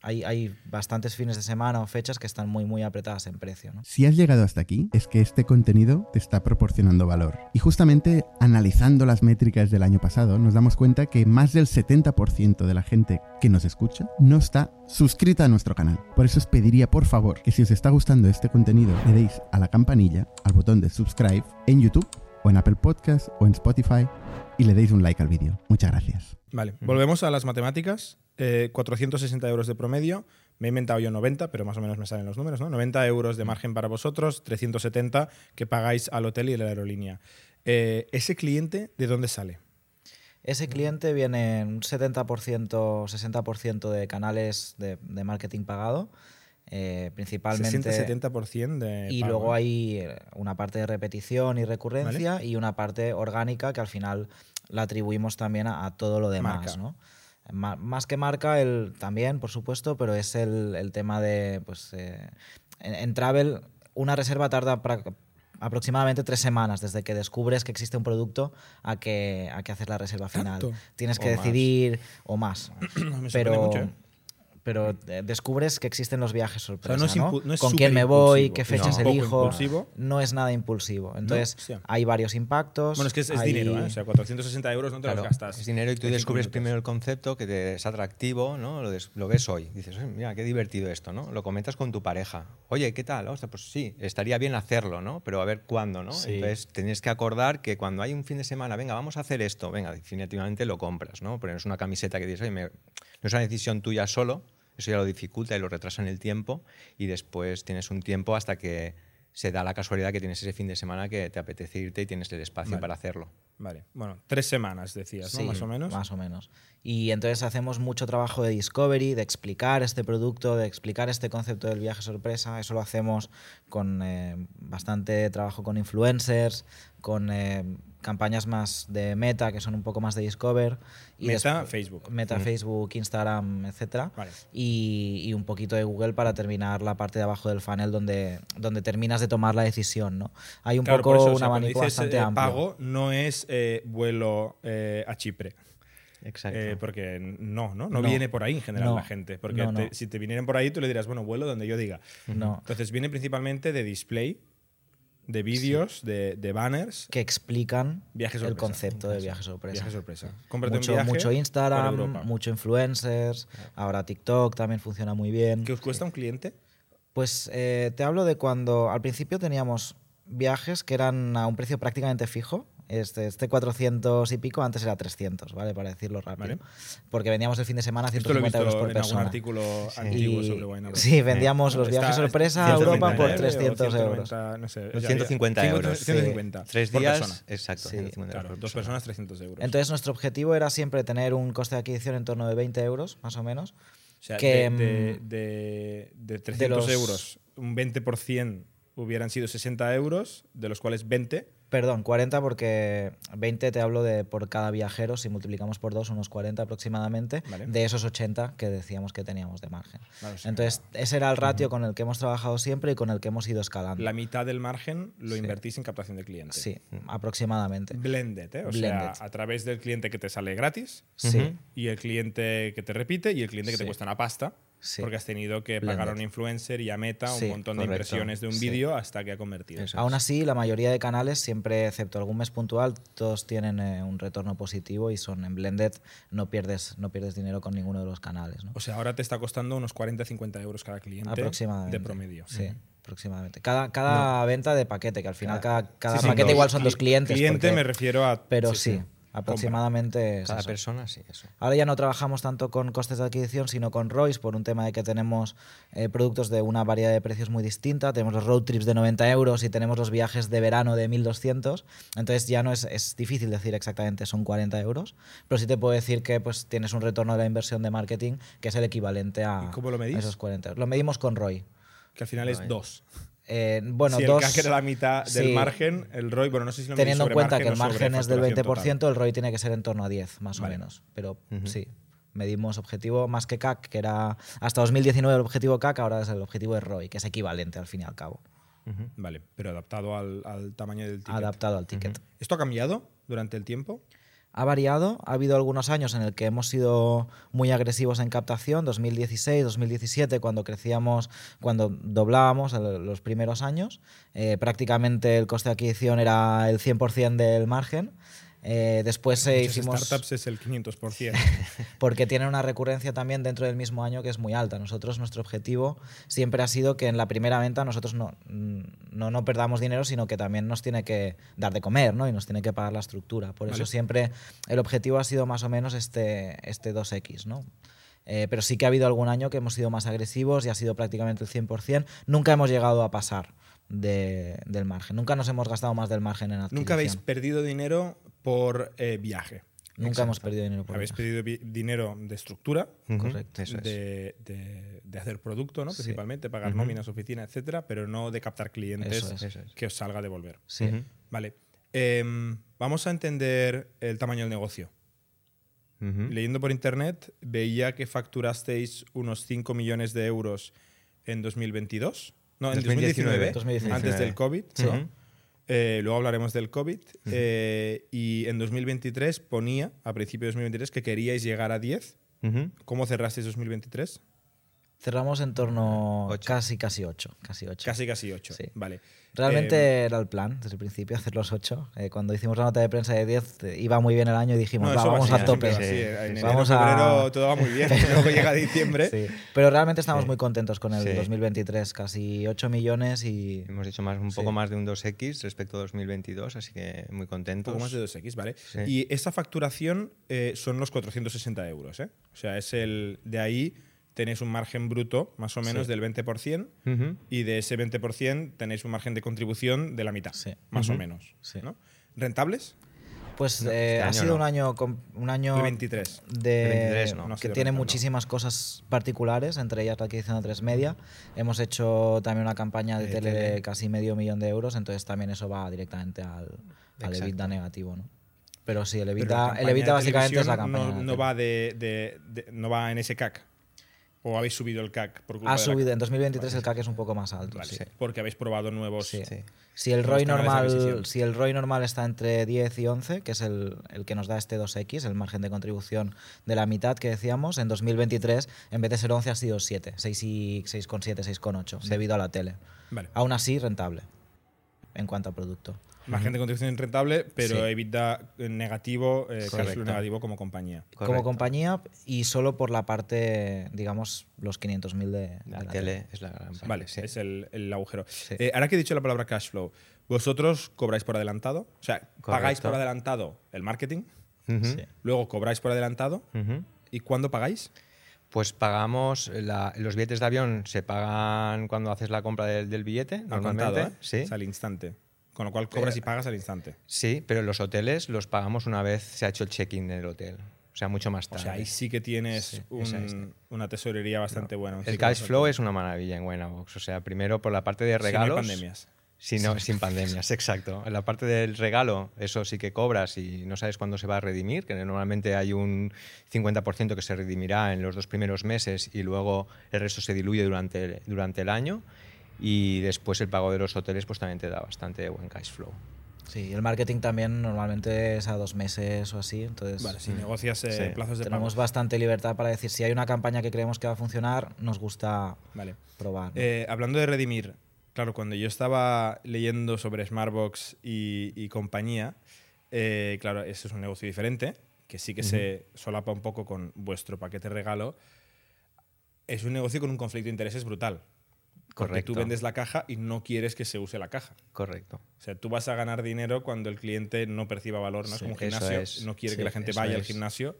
hay, hay bastantes fines de semana o fechas que están muy, muy apretadas en precio. ¿no? Si has llegado hasta aquí, es que este contenido te está proporcionando valor. Y justamente analizando las métricas del año pasado, nos damos cuenta que más del 70% de la gente que nos escucha no está suscrita a nuestro canal. Por eso os pediría, por favor, que si os está gustando este contenido, le deis a la campanilla, al botón de subscribe en YouTube o en Apple Podcast o en Spotify y le deis un like al vídeo. Muchas gracias. Vale, volvemos a las matemáticas. Eh, 460 euros de promedio. Me he inventado yo 90, pero más o menos me salen los números, ¿no? 90 euros de margen para vosotros, 370 que pagáis al hotel y a la aerolínea. Eh, ¿Ese cliente de dónde sale? Ese cliente viene en un 70%, 60% de canales de, de marketing pagado, eh, principalmente. 60-70% de. Y pago, luego ¿eh? hay eh, una parte de repetición y recurrencia y una parte orgánica que al final la atribuimos también a, a todo lo demás, Marca. ¿no? Más que marca, el, también, por supuesto, pero es el, el tema de, pues, eh, en, en travel, una reserva tarda pra- aproximadamente tres semanas desde que descubres que existe un producto a que, a que haces la reserva final. ¿Tanto? Tienes O que más. decidir, o más. Me pero, mucho, ¿eh? Pero descubres que existen los viajes sorpresa, no es ¿no? impu- no es Con quién me voy, qué fechas elijo. impulsivo. No es nada impulsivo. Entonces, hay varios impactos. Bueno, es que es, es hay- dinero, ¿eh? O sea, 460 euros no te Claro, los gastas. es dinero y tú descubres minutos. primero el concepto que te es atractivo, ¿no? Lo, des- lo ves hoy. Dices, "Oye, mira, qué divertido esto, ¿no? Lo comentas con tu pareja. Oye, ¿qué tal? Ostras, pues sí, estaría bien hacerlo, ¿no? Pero a ver cuándo, ¿no? Sí. Entonces tienes que acordar que cuando hay un fin de semana, venga, vamos a hacer esto, venga, definitivamente lo compras, ¿no? Pero no es una camiseta que dices, oye, me- no es una decisión tuya solo, eso ya lo dificulta y lo retrasa en el tiempo y después tienes un tiempo hasta que se da la casualidad que tienes ese fin de semana que te apetece irte y tienes el espacio Vale. para hacerlo. Vale, bueno, tres semanas decías, ¿no? Sí, Más o menos. Más o menos. Y entonces hacemos mucho trabajo de discovery, de explicar este producto, de explicar este concepto del viaje sorpresa. Eso lo hacemos con eh, bastante trabajo con influencers, con eh, campañas más de meta, que son un poco más de discover. Meta, despu- Facebook. Meta, Facebook, Instagram, etcétera. Vale. Y, y un poquito de Google para terminar la parte de abajo del funnel donde, donde terminas de tomar la decisión. ¿no? Hay un Claro, poco eso, o un sea, abanico dices, bastante eh, amplio. pago no es eh, vuelo eh, a Chipre. Exacto. Eh, porque no, no, no, No. viene por ahí en general No. la gente. Porque No, no. te- si te vinieran por ahí, tú le dirás, bueno, vuelo donde yo diga. No. Entonces viene principalmente de display, de vídeos, de, de banners, que explican el concepto de viaje sorpresa. viaje sorpresa. Cómprate Mucho, un viaje mucho por Instagram, mucho influencers, ahora TikTok también funciona muy bien. ¿Qué os cuesta un cliente? Pues eh, te hablo de cuando al principio teníamos viajes que eran a un precio prácticamente fijo. Este, este 400 y pico, antes era 300, ¿vale? Para decirlo rápido. Vale. Porque vendíamos el fin de semana a Esto lo he 150 visto euros por en algún persona. artículo antiguo Y- sobre Wine sí, vendíamos los Está- viajes sorpresa a 150 Europa por o 300 euros. 190, No sé, Los ya- ya- 150 euros. 150. Tres por días, persona. exacto. Sí, 150 Claro, por dos persona. personas 300 euros. Entonces nuestro objetivo era siempre tener un coste de adquisición en torno de 20 euros, más o menos. O sea, que, de, de, mm, de- de 300 los- euros, un 20% hubieran sido 60 euros, de los cuales 20 Perdón, 40 porque 20 te hablo de por cada viajero, si multiplicamos por dos, unos 40 aproximadamente, Vale. de esos 80 que decíamos que teníamos de margen. Entonces, ese era el ratio con el que hemos trabajado siempre y con el que hemos ido escalando. La mitad del margen lo invertís en captación de clientes. Sí, aproximadamente. Blended, ¿eh? O Blended. sea, a través del cliente que te sale gratis Sí. y el cliente que te repite y el cliente que te cuesta una pasta. Sí. Porque has tenido que pagar a un influencer y a Meta un montón de correcto. impresiones de un Sí. vídeo hasta que ha convertido. Eso. Aún así, la mayoría de canales, siempre, excepto algún mes puntual, todos tienen eh, un retorno positivo y son en blended, no pierdes, no pierdes dinero con ninguno de los canales. ¿no? O sea, ahora te está costando unos 40-50 euros cada cliente aproximadamente. de promedio. Sí, aproximadamente. Cada, cada venta de paquete, que al final cada, cada Sí, sí, paquete igual son dos Cli- clientes. Cliente porque- me refiero a. Pero sí, aproximadamente es Cada eso. persona, sí, eso. Ahora ya no trabajamos tanto con costes de adquisición, sino con ROIs, por un tema de que tenemos eh, productos de una variedad de precios muy distinta. Tenemos los road trips de 90 euros y tenemos los viajes de verano de 1200. Entonces ya no es, es difícil decir exactamente son 40 euros, pero sí te puedo decir que pues, tienes un retorno de la inversión de marketing que es el equivalente a, ¿Y cómo lo medís? a esos 40 euros. Lo medimos con ROI. Que al final es dos. Eh, bueno, si dos, el CAC era la mitad del sí. margen, el ROI, bueno, no sé si lo Teniendo en cuenta que el margen es del facturación 20%, total. el ROI tiene que ser en torno a 10, más Vale. o menos. Pero sí, medimos objetivo más que CAC, que era hasta 2019 el objetivo CAC, ahora es el objetivo de ROI, que es equivalente al fin y al cabo, Vale, pero adaptado al, al tamaño del ticket. adaptado al ticket. ¿Esto ha cambiado durante el tiempo? Ha variado, ha habido algunos años en el que hemos sido muy agresivos en captación, 2016, 2017, cuando crecíamos, cuando doblábamos los primeros años, eh, prácticamente el coste de adquisición era el 100% del margen. Eh, después eh, hicimos... startups es el 500%. porque tienen una recurrencia también dentro del mismo año que es muy alta. Nosotros, nuestro objetivo siempre ha sido que en la primera venta nosotros no, no, no perdamos dinero, sino que también nos tiene que dar de comer ¿no? y nos tiene que pagar la estructura. Por Vale. eso siempre el objetivo ha sido más o menos este, este 2X. ¿no? Eh, pero sí que ha habido algún año que hemos sido más agresivos y ha sido prácticamente el 100%. Nunca hemos llegado a pasar de- del margen. Nunca nos hemos gastado más del margen en adquisición. Nunca habéis perdido dinero por eh, viaje. Nunca hemos perdido dinero por Habéis viaje. perdido vi- dinero de estructura, Ujú, Correcto. Eso es. de, de- de hacer producto, ¿no? Sí. principalmente, pagar nóminas, oficina, etcétera, pero no de captar clientes Eso es. Eso es. que os salga a devolver. Sí. Vale. Em, vamos a entender el tamaño del negocio. Leyendo por internet, veía que facturasteis unos 5 millones de euros en 2022. No, en 2019, 2019. antes del COVID. Sí. ¿no? Ujú. Eh, luego hablaremos del COVID. Eh, y en 2023 ponía, a principio de 2023, que queríais llegar a 10. Ujú. ¿Cómo cerrasteis 2023? Cerramos en torno Ocho. casi casi 8, casi 8. Casi, casi 8. Sí. Vale. Realmente Eh, era el plan desde el principio hacer los 8. cuando hicimos la nota de prensa de 10 eh, iba muy bien el año y dijimos, no, "Va, eso va vamos a tope. Sí, En enero, Vamos a- febrero todo va muy bien. Luego llega diciembre. Sí. Pero realmente estamos Sí. muy contentos con el Sí. 2023, casi 8 millones y Hemos hecho más, un Sí. poco más de un 2X respecto a 2022, así que muy Un contentos. poco más de 2X, ¿vale? Sí. Y esa facturación eh, son los 460 euros, ¿eh? O sea, es el. De ahí tenéis un margen bruto, más o menos, Sí. del 20%, Ujú. y de ese 20% tenéis un margen de contribución de la mitad, Sí. más o menos. Sí. ¿no? ¿Rentables? pues No, eh, este ha sido no. un año un año El 23. de, El 23 no. Que tiene rentable. muchísimas cosas particulares, entre ellas la adquisición de 3 Media. Hemos hecho también una campaña de De tele de casi medio millón de euros, entonces también eso va directamente al, al. EBITDA negativo, ¿no? Pero sí, el EBITDA, el EBITDA básicamente es la campaña. No, de no tele. va de, de- de- no va en ese CAC. ¿O habéis subido el CAC por culpa Ha de subido, en 2023 el CAC es un poco más alto. Vale, sí. Porque habéis probado nuevos. Sí. Sí. Si el ROI normal, si el ROI normal está entre 10 y 11, que es el, el que nos da este 2X, el margen de contribución de la mitad que decíamos, en 2023 en vez de ser 11 ha sido 7, 6 y 6,7, 6,8 debido a la tele. Vale. Aún así rentable en cuanto a producto. Margen de contribución rentable, pero Sí. EBITDA negativo, eh, flow Correcto. negativo como compañía. Como compañía y solo por la parte, digamos, los 500.000 de, de La tele es la gran parte, Vale, sí. es el, el agujero. Sí. Eh, ahora que he dicho la palabra cash flow, ¿vosotros cobráis por adelantado? O sea, pagáis por adelantado el marketing, luego cobráis por adelantado. ¿y cuándo pagáis? Pues pagamos, la- los billetes de avión se pagan cuando haces la compra del, del billete, Al normalmente. contado, ¿eh? Sí. Es al instante. Con lo cual cobras y pagas al instante. Sí, pero los hoteles los pagamos una vez se ha hecho el check-in del hotel. O sea, mucho más O tarde. sea, ahí sí que tienes Sí, un- una tesorería bastante buena. el cash flow es una maravilla en Buenabox. O sea, primero por la parte de no regalos. pandemias. Si no, sin pandemias, exacto. En la parte del regalo, eso sí que cobras y no sabes cuándo se va a redimir, que normalmente hay un 50% que se redimirá en los dos primeros meses y luego el resto se diluye durante, durante el año. Y después el pago de los hoteles pues también te da bastante buen cash flow. Sí, el marketing también normalmente es a dos meses o así, entonces Vale, si negocias eh, Sí. plazos de tenemos pago. bastante libertad para decir si hay una campaña que creemos que va a funcionar, nos gusta Vale. probar. ¿no? Eh, hablando de redimir, claro, cuando yo estaba leyendo sobre Smartbox y, y compañía, eh, claro, ese es un negocio diferente, que sí que se solapa un poco con vuestro paquete regalo. Es un negocio con un conflicto de intereses brutal. Porque Correcto. tú vendes la caja y no quieres que se use la caja. Correcto. O sea, tú vas a ganar dinero cuando el cliente no perciba valor, ¿no? es Sí, como un gimnasio, es. no quiere Sí, que la gente vaya al gimnasio.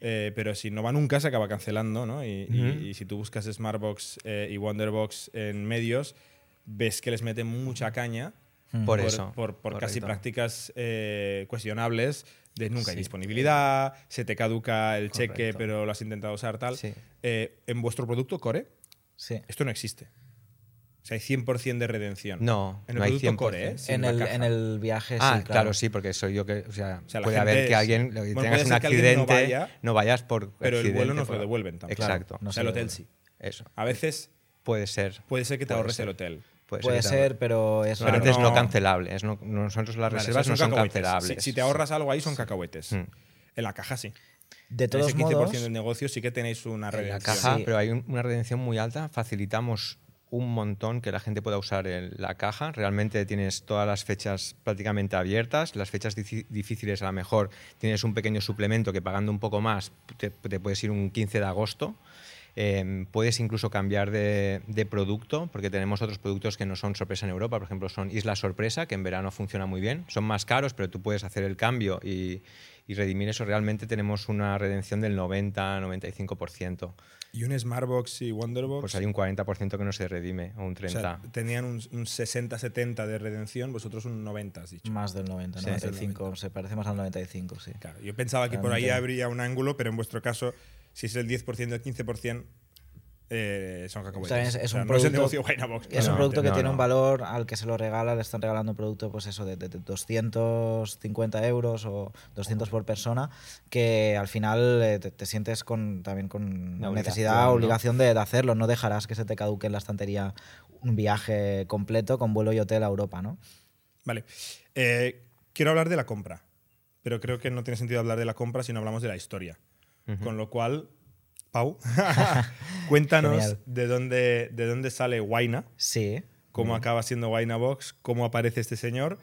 eh, pero si no va nunca, se acaba cancelando, ¿no? Y, si tú buscas Smartbox eh, y Wonderbox en medios, ves que les meten mucha caña Mm. Por, por, eso. por- por casi prácticas eh, cuestionables de nunca hay disponibilidad, se te caduca el cheque, pero lo has intentado usar, tal. Sí. Eh, en vuestro producto Core, sí. esto no existe. O sea, hay 100% de redención. No, en el no hay producto 100%. Core, ¿eh? En el, en el viaje Ah, sí, claro. sí, porque soy yo que. O sea, O sea, la puede haber es- que alguien que bueno, tengas puede un ser que alguien no accidente, vaya, no vayas por. pero el vuelo accidente, nos lo devuelven tampoco. Exacto. Claro, no o sea, se el hotel sí. Eso. A veces Puede ser. puede ser que te ahorres ser. el hotel. Puede, te ser, pero es Pero Claro, es no no- cancelable. Es no, nosotros las Vale, reservas no son cancelables. Si, si te ahorras algo ahí son cacahuetes. Mm. En la caja sí. De En todos ese 15% modos, del negocio sí que tenéis una En la redención. caja, Sí. pero hay un- una redención muy alta. Facilitamos un montón que la gente pueda usar el- la caja. Realmente tienes todas las fechas prácticamente abiertas. Las fechas difíciles a lo mejor tienes un pequeño suplemento que pagando un poco más te, te puedes ir un 15 de agosto. Eh, puedes incluso cambiar de, de producto, porque tenemos otros productos que no son sorpresa en Europa, por ejemplo, son Isla Sorpresa, que en verano funciona muy bien. Son más caros, pero tú puedes hacer el cambio y, y redimir eso. Realmente tenemos una redención del 90-95%. Y un Smartbox y Wonderbox. Pues hay un 40% que no se redime, o un o 30%. sea, tenían un, un 60-70 de redención, vosotros un 90, has dicho. más del 90, Sí. 95, se parece más al 95, sí. Claro, yo pensaba que por ahí Realmente. habría un ángulo, pero en vuestro caso, si es el 10%, el 15%, eh, son cacahuetes. Es- es O sea, un no es el producto- negocio. Es un No, producto que no, tiene no. un valor al que se lo regala, le están regalando un producto, pues eso, de, de- de 250 euros o 200 por persona, que al final eh, te, te sientes con, también con Una necesidad, obligación, ¿no? obligación de, de hacerlo. No dejarás que se te caduque en la estantería un viaje completo con vuelo y hotel a Europa, ¿no? Vale. Eh, quiero hablar de la compra, pero creo que no tiene sentido hablar de la compra si no hablamos de la historia. Con lo cual, Pau, cuéntanos de dónde, de dónde sale Waina, Sí. cómo acaba siendo Box, cómo aparece este señor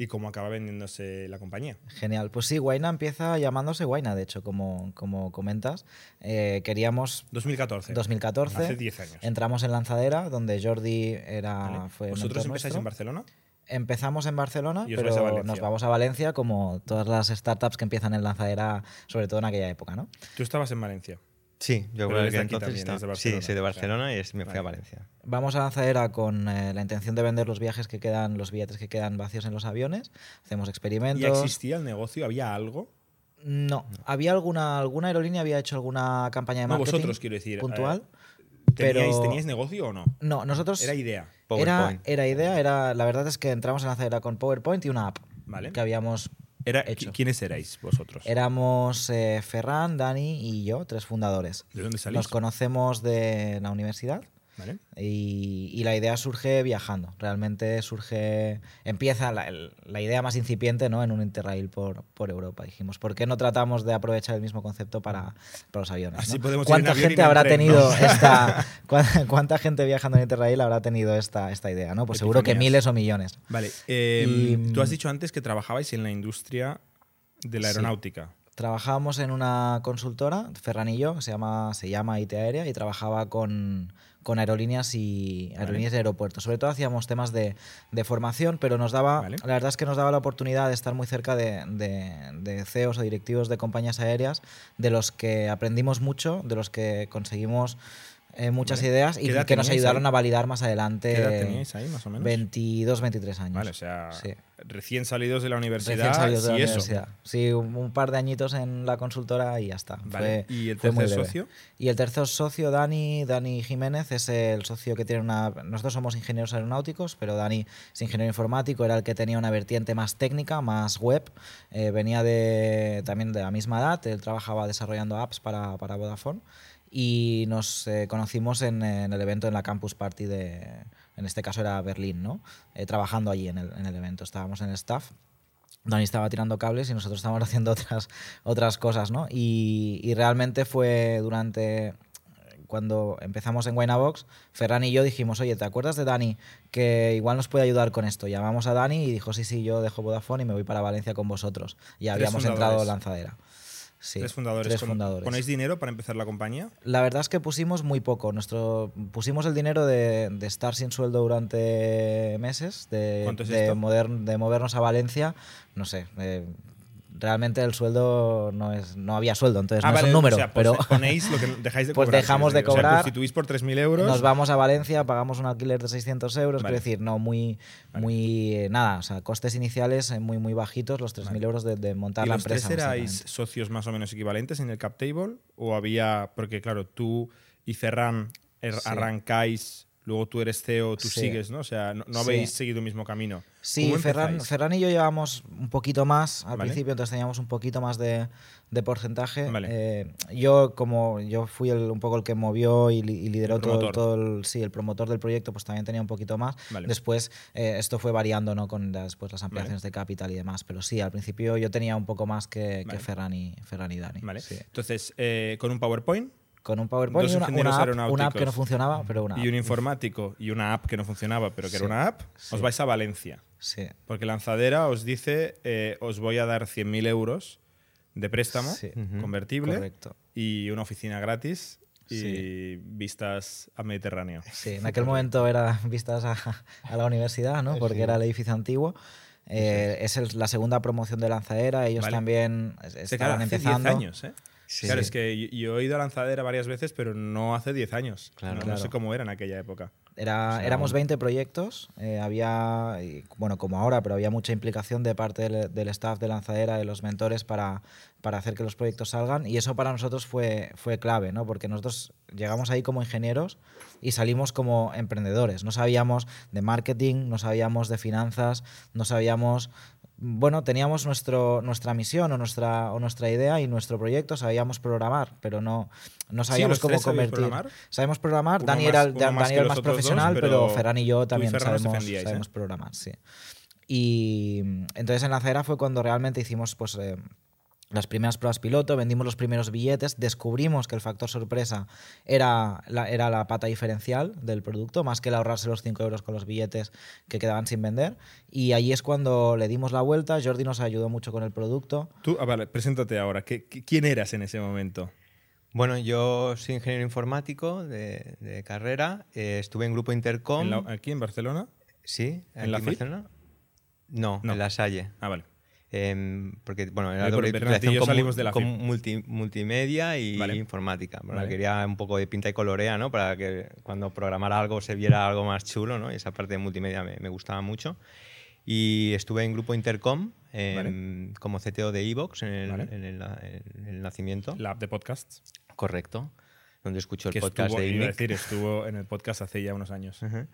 y cómo acaba vendiéndose la compañía. Genial. Pues sí, Guaina empieza llamándose Guaina, de hecho, como, como comentas. Eh, queríamos 2014. 2014. Hace 10 años. Entramos en Lanzadera, donde Jordi era, Vale. fue ¿Vosotros empezáis nuestro. en Barcelona? Empezamos en Barcelona, Y pero nos vamos a Valencia como todas las startups que empiezan en lanzadera, sobre todo en aquella época, ¿no? Tú estabas en Valencia. Sí, yo creo que entonces también, Barcelona, Sí, soy de o sea, Barcelona y me fui vale. a Valencia. Vamos a lanzadera con eh, la intención de vender los viajes que quedan, los billetes que quedan vacíos en los aviones. Hacemos experimentos. ¿Ya existía el negocio? ¿Había algo? No, había alguna alguna aerolínea había hecho alguna campaña de No, marketing vosotros, quiero decir, puntual. ¿Teníais, Pero- ¿Teníais negocio o no? No, nosotros Era idea. era, PowerPoint. era idea, era la verdad es que entramos en lanzadera con PowerPoint y una app Vale. que habíamos Era, Hecho. ¿qui- ¿Quiénes erais vosotros? Éramos eh, Ferran, Dani y yo, tres fundadores. ¿De dónde salís? Nos conocemos de la universidad ¿Vale? y, y la idea surge viajando. Realmente surge, empieza la, el- la idea más incipiente ¿no? en un interrail por, por Europa. Dijimos, ¿por qué no tratamos de aprovechar el mismo concepto para, para los aviones? Así ¿no? podemos ir en ¿Cuánta gente habrá tren, tenido ¿no? esta, cuán- cuánta gente viajando en interrail habrá tenido esta, esta idea? ¿no? Pues seguro que miles o millones. Vale. eh, Y- tú has dicho antes que trabajabais en la industria de la Sí. aeronáutica. Trabajábamos en una consultora, Ferran y yo, que se llama, se llama IT Aérea, y trabajaba con, con aerolíneas y aerolíneas de aeropuertos. Sobre todo hacíamos temas de, de formación, pero nos daba, Vale. la verdad es que nos daba la oportunidad de estar muy cerca de, de, de CEOs o directivos de compañías aéreas, de los que aprendimos mucho, de los que conseguimos eh, muchas Vale. ideas ¿Qué y que nos ayudaron ahí? a validar más adelante. ¿Qué edad teníais ahí, más o menos? 22, 23 años. Vale, o sea, Sí. recién salidos de la universidad Recién salidos de la y eso. universidad. Sí, un, un par de añitos en la consultora y ya está. Vale. Fue- ¿Y el tercer socio? Y el tercer socio, Dani, Dani Jiménez, es el socio que tiene una... Nosotros somos ingenieros aeronáuticos, pero Dani es ingeniero informático, era el que tenía una vertiente más técnica, más web. Eh, venía de, también de la misma edad, él trabajaba desarrollando apps para, para Vodafone y nos eh, conocimos en, en el evento en la Campus Party de... En este caso era Berlín, ¿no? Eh, trabajando allí en el, en el evento. Estábamos en el staff Dani estaba tirando cables y nosotros estábamos haciendo otras, otras cosas, ¿no? Y, y realmente fue durante cuando empezamos en Box, Ferran y yo dijimos, oye, ¿te acuerdas de Dani que igual nos puede ayudar con esto? Llamamos a Dani y dijo, sí, sí, yo dejo Vodafone y me voy para Valencia con vosotros. Y habíamos entrado fundadores. lanzadera. Sí, tres fundadores. tres fundadores. ¿Ponéis dinero para empezar la compañía? La verdad es que pusimos muy poco. Nuestro, pusimos el dinero de, de estar sin sueldo durante meses, de, ¿Cuánto es de, esto? de movernos a Valencia. No sé, eh, realmente el sueldo no es no había sueldo, entonces no es un número. Ah, o sea, pues pero ponéis lo que dejáis de Pues cobrar. dejamos quiero de decir. O sea, cobrar, constituís por 3.000 euros. nos vamos a Valencia, pagamos un alquiler de 600 euros, Vale. quiero decir, no muy, muy eh, nada, o sea, costes iniciales eh, muy, muy bajitos, los 3.000 euros de, de montar ¿Y la los tres empresa. erais básicamente. socios más o menos equivalentes en el cap table? ¿O había.? Porque, claro, tú y Ferran er- Sí. arrancáis, luego tú eres CEO, tú Sí. sigues, ¿no? O sea, no, no Sí. habéis seguido el mismo camino. Sí, ¿Cómo Ferran? Ferran y yo llevamos un poquito más al Vale. principio, entonces teníamos un poquito más de, de porcentaje. Vale. Eh, yo, como yo fui el- un poco el que movió y, li- y lideró El todo, todo el, sí, el promotor del proyecto, pues también tenía un poquito más. Vale. Después eh, esto fue variando ¿no? con las, pues, las ampliaciones de capital y demás, pero sí, al principio yo tenía un poco más que, que. Ferran, y, Ferran y Dani. Vale. sí. Entonces, eh, con un PowerPoint Con un PowerPoint Dos y una, app, una app que no funcionaba, pero una y un app. informático y una app que no funcionaba, pero que era una app, Sí. os vais a Valencia. Sí. Porque Lanzadera os dice, eh, os voy a dar 100.000 euros de préstamo Sí. convertible Correcto. y una oficina gratis y Sí. vistas a Mediterráneo. Sí, en aquel momento era vistas a, a la universidad, ¿no? Porque era el edificio antiguo. Eh, es el- la segunda promoción de Lanzadera. Ellos Vale. también claro, estaban hace empezando. 10 años, ¿eh? Sí. Claro, es que yo, he ido a Lanzadera varias veces, pero no hace 10 años. Claro. no, sé cómo era en aquella época. Era, O sea, éramos un- 20 proyectos, eh, había, bueno, como ahora, pero había mucha implicación de parte del, del staff de Lanzadera, de los mentores, para, para hacer que los proyectos salgan. Y eso para nosotros fue, fue clave, ¿no? Porque nosotros llegamos ahí como ingenieros y salimos como emprendedores. No sabíamos de marketing, no sabíamos de finanzas, no sabíamos... Bueno, teníamos nuestro, nuestra misión o nuestra, o nuestra idea y nuestro proyecto, sabíamos programar, pero no, no sabíamos los cómo convertir. programar? Sabemos programar, Uno Dani más- era el, más más dos, profesional, pero pero, Ferran y yo y también sabemos, ¿eh? sabemos programar, sí. Y entonces en la acera fue cuando realmente hicimos pues eh, las primeras pruebas piloto, vendimos los primeros billetes, descubrimos que el factor sorpresa era la, era la pata diferencial del producto, más que el ahorrarse los 5 euros con los billetes que quedaban sin vender. Y allí es cuando le dimos la vuelta, Jordi nos ayudó mucho con el producto. Tú, ah, vale, preséntate ahora. ¿Qué, qué- quién eras en ese momento? Bueno, yo soy ingeniero informático de, de carrera. eh, estuve en Grupo Intercom. ¿En la- ¿Aquí en Barcelona? Sí, ¿En aquí la en? Barcelona. No, No. en La Salle. Ah, vale. Em, porque, bueno, era Eh, doble y titulación con, salimos de la con multi- multimedia y Vale. informática. Bueno, Vale. quería un poco de pinta y colorea, ¿no? Para que cuando programara algo se viera algo más chulo, ¿no? Y esa parte de multimedia me, me gustaba mucho. Y estuve en Grupo Intercom em, como CTO de Evox en el, Vale. en el- en el nacimiento. La app de podcasts. Correcto. Donde escucho el que podcast estuvo, de INNIC. decir, estuvo en el podcast hace ya unos años. Ajá.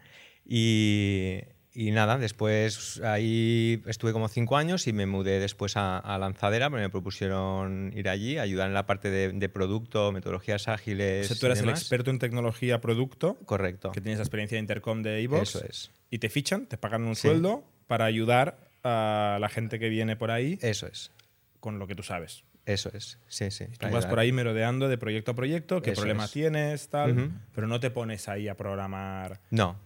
Y, y nada, después ahí estuve como cinco años y me mudé después a, a Lanzadera, porque me propusieron ir allí, ayudar en la parte de, de producto, metodologías O ágiles. sea, tú eras el experto en tecnología producto, Correcto. que tienes la experiencia de Intercom de iVoox. Eso es. Y te fichan, te pagan un Sí. sueldo para ayudar a la gente que viene por ahí Eso es. con lo que tú sabes. Eso es. Sí, sí. Tú vas ayudar. por ahí merodeando de proyecto a proyecto, qué Eso problema es. tienes, tal, Ujú. pero no te pones ahí a programar. No.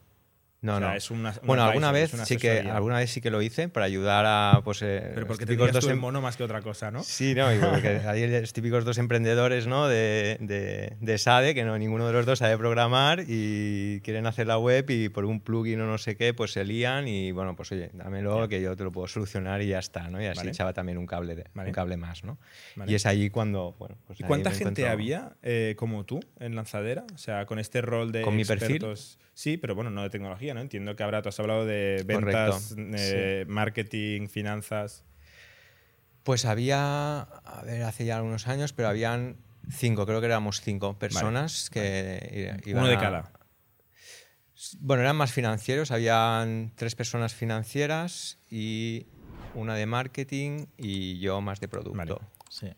No, O sea, no. es una- un bueno, alguna vez sí que alguna vez sí que lo hice para ayudar a pues eh, Pero porque típicos dos mono más que otra cosa, ¿no? Sí, no, porque hay los típicos dos emprendedores ¿no? de, de, de SADE que no, ninguno de los dos sabe programar y quieren hacer la web y por un plugin o no sé qué, pues se lían y bueno, pues oye, dámelo que yo te lo puedo solucionar y ya está, ¿no? Y así Vale. echaba también un cable, de, Vale. un cable más, ¿no? Vale. Y es ahí cuando, bueno, pues ¿Y cuánta gente encuentro- había eh, como tú en Lanzadera? O sea, con este rol de ¿Con mi perfil? expertos. Sí, pero bueno, no de tecnología, ¿no? Entiendo que habrá, tú has hablado de ventas, eh, marketing, finanzas. Pues había, a ver, hace ya algunos años, pero habían cinco, creo que éramos cinco personas que iban Uno de a- cada. Bueno, eran más financieros, habían tres personas financieras y una de marketing y yo más de producto. Vale. Sí.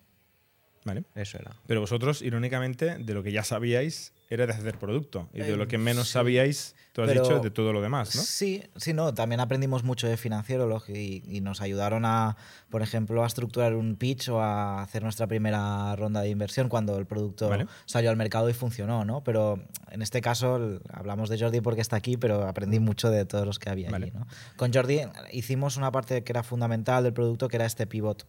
¿Vale? Eso era. Pero vosotros, irónicamente, de lo que ya sabíais era de hacer producto. Y de Eh, lo que menos sí. sabíais, tú has Pero- dicho, de todo lo demás, ¿no? Sí, sí, no. También aprendimos mucho de financiero y, y nos ayudaron a, por ejemplo, a estructurar un pitch o a hacer nuestra primera ronda de inversión cuando el producto Vale. salió al mercado y funcionó, ¿no? Pero en este caso hablamos de Jordi porque está aquí, pero aprendí mucho de todos los que había Vale. allí, ¿no? Con Jordi hicimos una parte que era fundamental del producto, que era este pivot.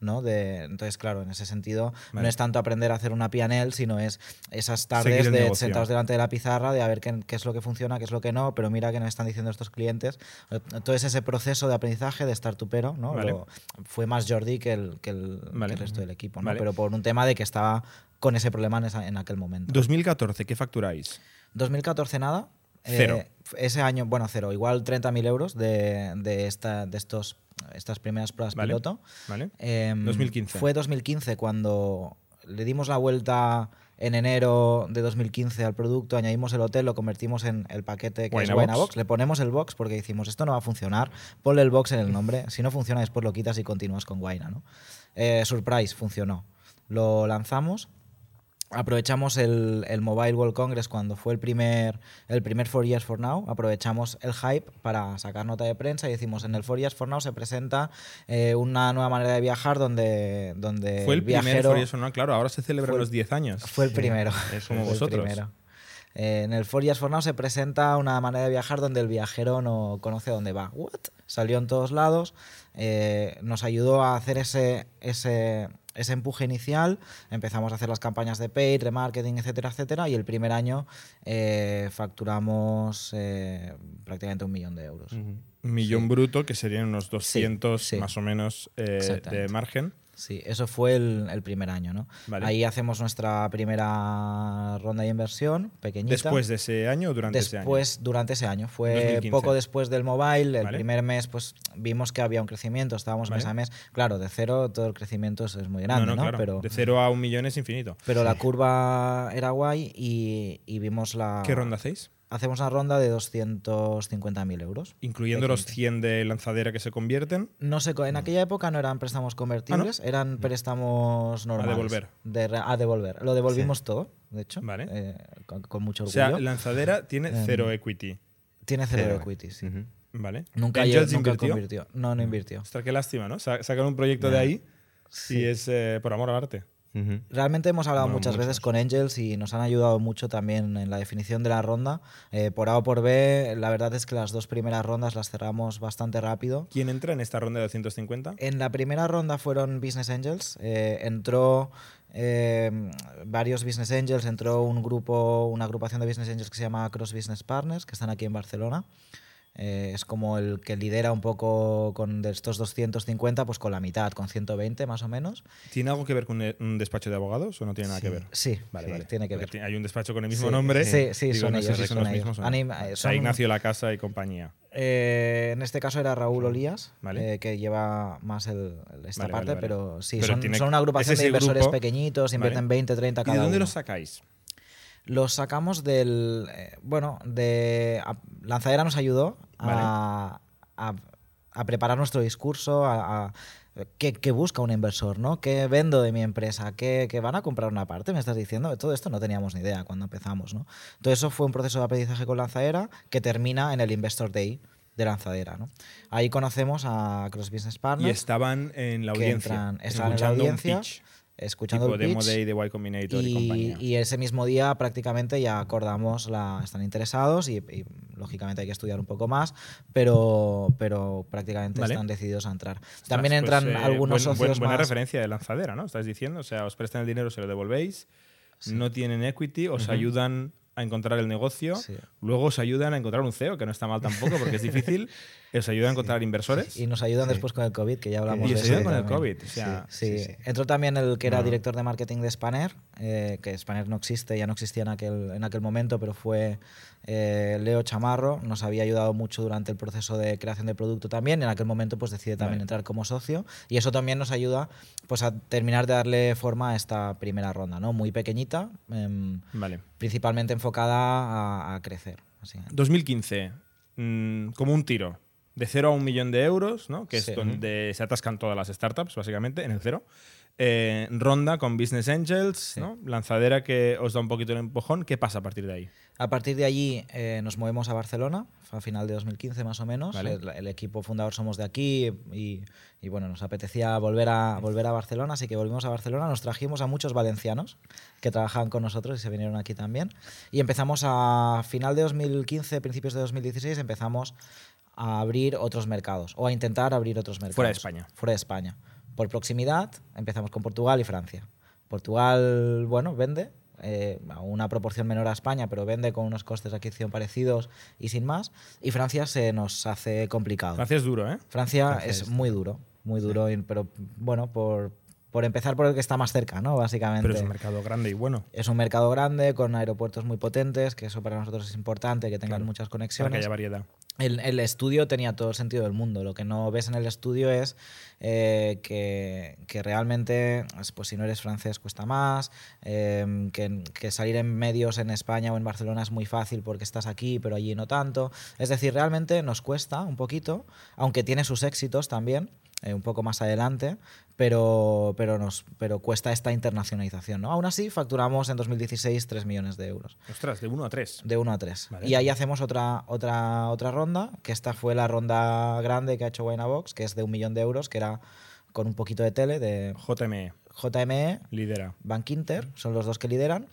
¿No? De, entonces, claro, en ese sentido, Vale. no es tanto aprender a hacer una PNL, sino es esas tardes de sentados delante de la pizarra, de a ver qué, qué es lo que funciona, qué es lo que no, pero mira qué nos están diciendo estos clientes. Entonces, ese proceso de aprendizaje de startupero ¿no? Vale. Lo- fue más Jordi que el, que el, que Vale. el resto del equipo, ¿no? Pero por un tema de que estaba con ese problema en, esa- en aquel momento. 2014, ¿qué facturáis? 2014 nada. Cero. Eh, ese año, bueno, cero, igual 30.000 euros de, de, esta, de estos, estas primeras pruebas Vale. piloto. ¿Vale? Em, 2015. Fue 2015 cuando le dimos la vuelta en enero de 2015 al producto, añadimos el hotel, lo convertimos en el paquete que Winabox. es Winabox, le ponemos el box porque decimos esto no va a funcionar, ponle el box en el nombre, si no funciona después lo quitas y continúas con Wina. ¿no? Eh, Surprise funcionó. Lo lanzamos. Aprovechamos el, el Mobile World Congress cuando fue el primer, el primer Four Years for Now. Aprovechamos el hype para sacar nota de prensa y decimos en el Four Years for Now se presenta eh, una nueva manera de viajar donde, donde Fue el primer viajero For Years or No, claro, ahora se celebran los 10 años. fue el primero. es como Fue el vosotros. primero. Eh, en el Four Years for Now se presenta una manera de viajar donde el viajero no conoce dónde va. ¿What? Salió en todos lados, eh, nos ayudó a hacer ese, ese, ese empuje inicial, empezamos a hacer las campañas de paid, remarketing, etcétera, etcétera, y el primer año eh, facturamos eh, prácticamente un millón de euros. Un millón bruto, que serían unos 200 sí. más o menos eh, de margen. Sí, eso fue el, el primer año, ¿no? Vale. Ahí hacemos nuestra primera ronda de inversión, pequeñita. Después de ese año o durante ese año. Después, durante ese año. Fue 2015. poco después del mobile. El Vale. primer mes, pues vimos que había un crecimiento, estábamos Vale. mes a mes. Claro, de cero todo el crecimiento es, es muy grande, no, ¿no? no, claro. Pero, De cero a un millón es infinito. pero la curva era guay y, y vimos la. ¿Qué ronda hacéis? Hacemos una ronda de 250.000 euros. Incluyendo los Pequeñita. 100 de lanzadera que se convierten. No sé, en aquella época no eran préstamos convertibles, eran préstamos normales. devolver. De re- a devolver. Lo devolvimos todo, de hecho. Vale. eh, con, con mucho O orgullo. sea, lanzadera tiene Em, cero equity. Tiene cero, Cero. equity, sí. ¿Vale? Nunca, Angels llegó- nunca invirtió. convirtió. No, no invirtió. Ostras, qué lástima, ¿no? Sa- Sacan un proyecto de ahí Sí. y es eh, por amor al arte. Realmente hemos hablado Bueno, muchas veces con Angels y nos han ayudado mucho también en la definición de la ronda. Eh, por A o por B, la verdad es que las dos primeras rondas las cerramos bastante rápido. ¿Quién entra en esta ronda de 250? En la primera ronda fueron Business Angels. eh, entró eh, varios Business Angels, entró un grupo, una agrupación de Business Angels que se llama Cross Business Partners, que están aquí en Barcelona. Eh, es como el que lidera un poco con de estos 250, pues con la mitad, con 120 más o menos. ¿Tiene algo que ver con un despacho de abogados o no tiene nada que ver? Sí, Vale, sí, vale. tiene que ver. Hay un despacho con el mismo Sí, nombre. sí, sí, Digo, son no ellos, si son son los ellos. mismos o no. Anim- Vale. O sea, son- Ignacio La Casa y compañía. Eh, en este caso era Raúl Olías, Vale. eh, que lleva más el- esta Vale, parte, vale, pero sí, Pero son, una agrupación es de inversores grupo- pequeñitos, invierten Vale. 20, 30 ¿Y cada de dónde uno. los sacáis? Los sacamos del. eh, bueno, de. a- Lanzadera nos ayudó a, a- a preparar nuestro discurso, a. a- ¿Qué, qué busca un inversor? ¿no? ¿Qué vendo de mi empresa? ¿Qué, qué van a comprar una parte? ¿Me estás diciendo? Todo esto no teníamos ni idea cuando empezamos. ¿no? Todo eso fue un proceso de aprendizaje con Lanzadera que termina en el Investor Day de Lanzadera. ¿no? Ahí conocemos a Cross Business Y Partners. estaban en la audiencia. entran- estaban en la audiencia, un pitch. Escuchando tipo el Demo pitch. Day de Y Combinator y, Y, compañía. y ese mismo día prácticamente ya acordamos la. Están interesados y, y lógicamente hay que estudiar un poco más, pero, pero prácticamente Vale. están decididos a entrar. Ostras, También pues, entran eh, algunos buen- buen- socios buena más. referencia de lanzadera, ¿no? Estás diciendo, o sea, os prestan el dinero, se lo devolvéis, no tienen equity, os ayudan a encontrar el negocio, Sí. luego os ayudan a encontrar un CEO, que no está mal tampoco porque es difícil, os ayudan a encontrar inversores Y nos ayudan después con el COVID, que ya hablamos y de eso. ayudan con el. COVID. O sea, Sí, entró también el que era director de marketing de Spanner, eh, que Spanner no existe, ya no existía en aquel, en aquel momento, pero fue eh, Leo Chamarro, nos había ayudado mucho durante el proceso de creación de producto también, y en aquel momento pues decide también Vale. entrar como socio, y eso también nos ayuda pues a terminar de darle forma a esta primera ronda, ¿no? Muy pequeñita, em, Vale. principalmente enfocada a, a crecer. así. 2015, mm, como un tiro, de cero a un millón de euros, ¿no? que es Sí. donde se atascan todas las startups, básicamente, en el cero. Eh, ronda con Business Angels, ¿no? lanzadera que os da un poquito el empujón. ¿Qué pasa a partir de ahí? A partir de allí eh, nos movemos a Barcelona, a final de 2015 más o menos. Vale. El, el equipo fundador somos de aquí y, y, bueno, nos apetecía volver a, volver a Barcelona, así que volvimos a Barcelona. Nos trajimos a muchos valencianos que trabajaban con nosotros y se vinieron aquí también. Y empezamos a final de 2015, principios de 2016, empezamos a abrir otros mercados o a intentar abrir otros mercados. Fuera de España. Fuera de España. Por proximidad, empezamos con Portugal y Francia. Portugal, bueno, vende eh, a una proporción menor a España, pero vende con unos costes de adquisición parecidos y sin más. Y Francia se nos hace complicado. Francia es duro, ¿eh? Francia, Francia es es- muy duro, muy duro, pero bueno, por, por empezar por el que está más cerca, ¿no? Básicamente. Pero es un mercado grande y bueno. Es un mercado grande, con aeropuertos muy potentes, que eso para nosotros es importante, que tengan Claro, muchas Para que conexiones. haya variedad. El, el estudio tenía todo el sentido del mundo. Lo que no ves en el estudio es eh, que, que realmente, pues si no eres francés cuesta más, que, que salir en medios en España o en Barcelona es muy fácil porque estás aquí, pero allí no tanto. Es decir, realmente nos cuesta un poquito, aunque tiene sus éxitos también. Eh, un poco más adelante, pero, pero, nos, pero cuesta esta internacionalización. ¿no? Aún así, facturamos en 2016 3 millones de euros. Ostras, de 1 a 3. De 1 a 3. Vale. Y ahí hacemos otra, otra, otra ronda, que esta fue la ronda grande que ha hecho Box, que es de un millón de euros, que era con un poquito de tele, de JME, JME, lidera. Bank Inter, son los dos que lideran.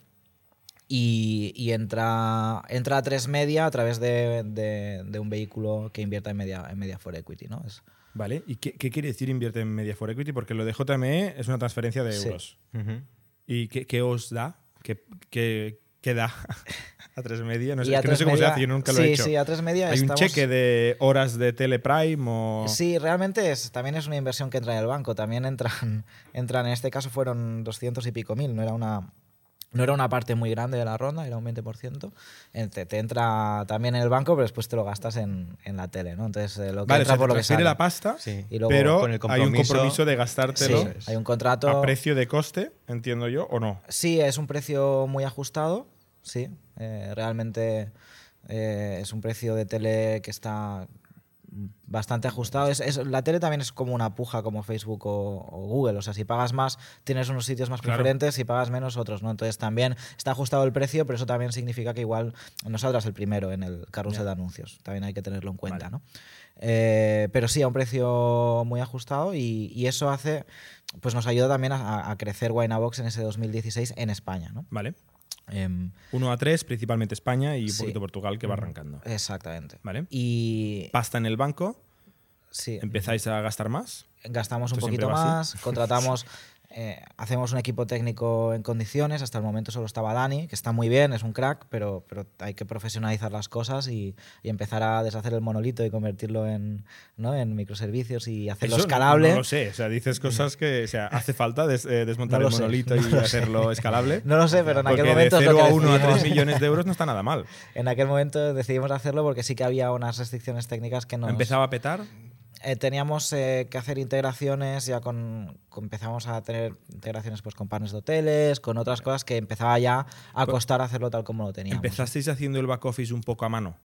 Y, y entra, entra a 3 media a través de, de- de un vehículo que invierta en media, en media for equity. ¿no? Es, Vale, ¿y qué, qué quiere decir invierte en Media for Equity? Porque lo de JME es una transferencia de Sí. euros. ¿Y qué, qué os da? ¿Qué, qué, qué da a tres media? No sé, es que no sé cómo se hace, yo nunca lo he sí, hecho. Sí, a 3 media ¿Hay un cheque de horas de Teleprime o...? Sí, realmente es, también es una inversión que entra en el banco. También entran, entran, en este caso fueron 200 y pico mil, no era una, no era una parte muy grande de la ronda, era un 20%. Eh, Te, te entra también en el banco, pero después te lo gastas en, en la tele, ¿no? Entonces, eh, lo que Vale, o entra sea, por te lo que sale. la pasta, Sí. Y luego- pero con el hay un compromiso- de Sí, gastártelo hay un contrato. a precio de coste, entiendo yo, o no. Sí, es un precio muy ajustado, sí. Eh, realmente eh, es un precio de tele que está bastante ajustado. Es, es- la tele también es como una puja como Facebook o, o Google. O sea, si pagas más, tienes unos sitios más Claro. preferentes, si pagas menos, otros, ¿no? Entonces también está ajustado el precio, pero eso también significa que igual no saldrás el primero en el carrusel de anuncios. También hay que tenerlo en cuenta, Vale. ¿no? Eh, pero sí, a un precio muy ajustado y, y eso hace, pues nos ayuda también a, a crecer Winabox en ese 2016 en España, ¿no? Vale. Em, 1 a 3, principalmente España y un Sí. poquito Portugal que va arrancando. exactamente. Vale. Y Pasta en el banco, sí, empezáis a gastar más. gastamos un Esto poquito más, contratamos, eh, hacemos un equipo técnico en condiciones. Hasta el momento solo estaba Dani, que está muy bien, es un crack, pero, pero hay que profesionalizar las cosas y, y empezar a deshacer el monolito y convertirlo en, ¿no? en microservicios y hacerlo Eso no- escalable. No, lo sé, o sea, dices cosas que, o sea, hace falta des- eh, desmontar No el sé, monolito no y sé. hacerlo escalable. No lo sé, pero en aquel momento de es lo 0 que a 1 a 3 decidimos. millones de euros no está nada mal. En aquel momento decidimos hacerlo porque sí que había unas restricciones técnicas que nos... Empezaba a petar. Eh, teníamos eh, que hacer integraciones, ya con, con- empezamos a tener integraciones pues, con panes de hoteles, con otras cosas que empezaba ya a costar hacerlo tal como lo teníamos. Empezasteis haciendo el back office un poco a mano.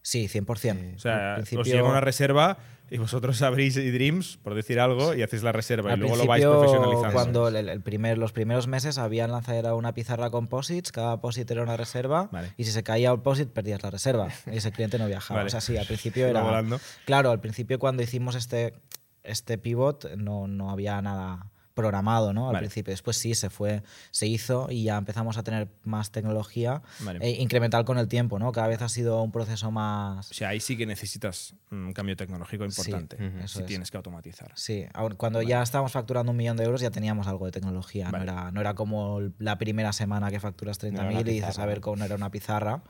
Sí, 100%. O sea, os llega una reserva y vosotros abrís Dreams, por decir algo, y hacéis la reserva. Al y luego lo vais profesionalizando. Cuando el, el primer, los primeros meses había en lanzadera una pizarra con posits, cada posit era una reserva, Vale. y si se caía el posit perdías la reserva, y ese cliente no viajaba. Vale. O sea, sí, al principio era... volando. Claro, al principio cuando hicimos este, este pivot no, no había nada programado, ¿no? Al Vale. principio. Después sí, se fue, se hizo y ya empezamos a tener más tecnología Vale. e incremental con el tiempo, ¿no? Cada vez ha sido un proceso más. O sea, ahí sí que necesitas un cambio tecnológico importante. Sí, si es. tienes que automatizar. Sí, cuando ya estábamos facturando un millón de euros ya teníamos algo de tecnología. Vale. No, era, no era como la primera semana que facturas 30.000 No y dices, a ver, ¿no? cómo no era una pizarra.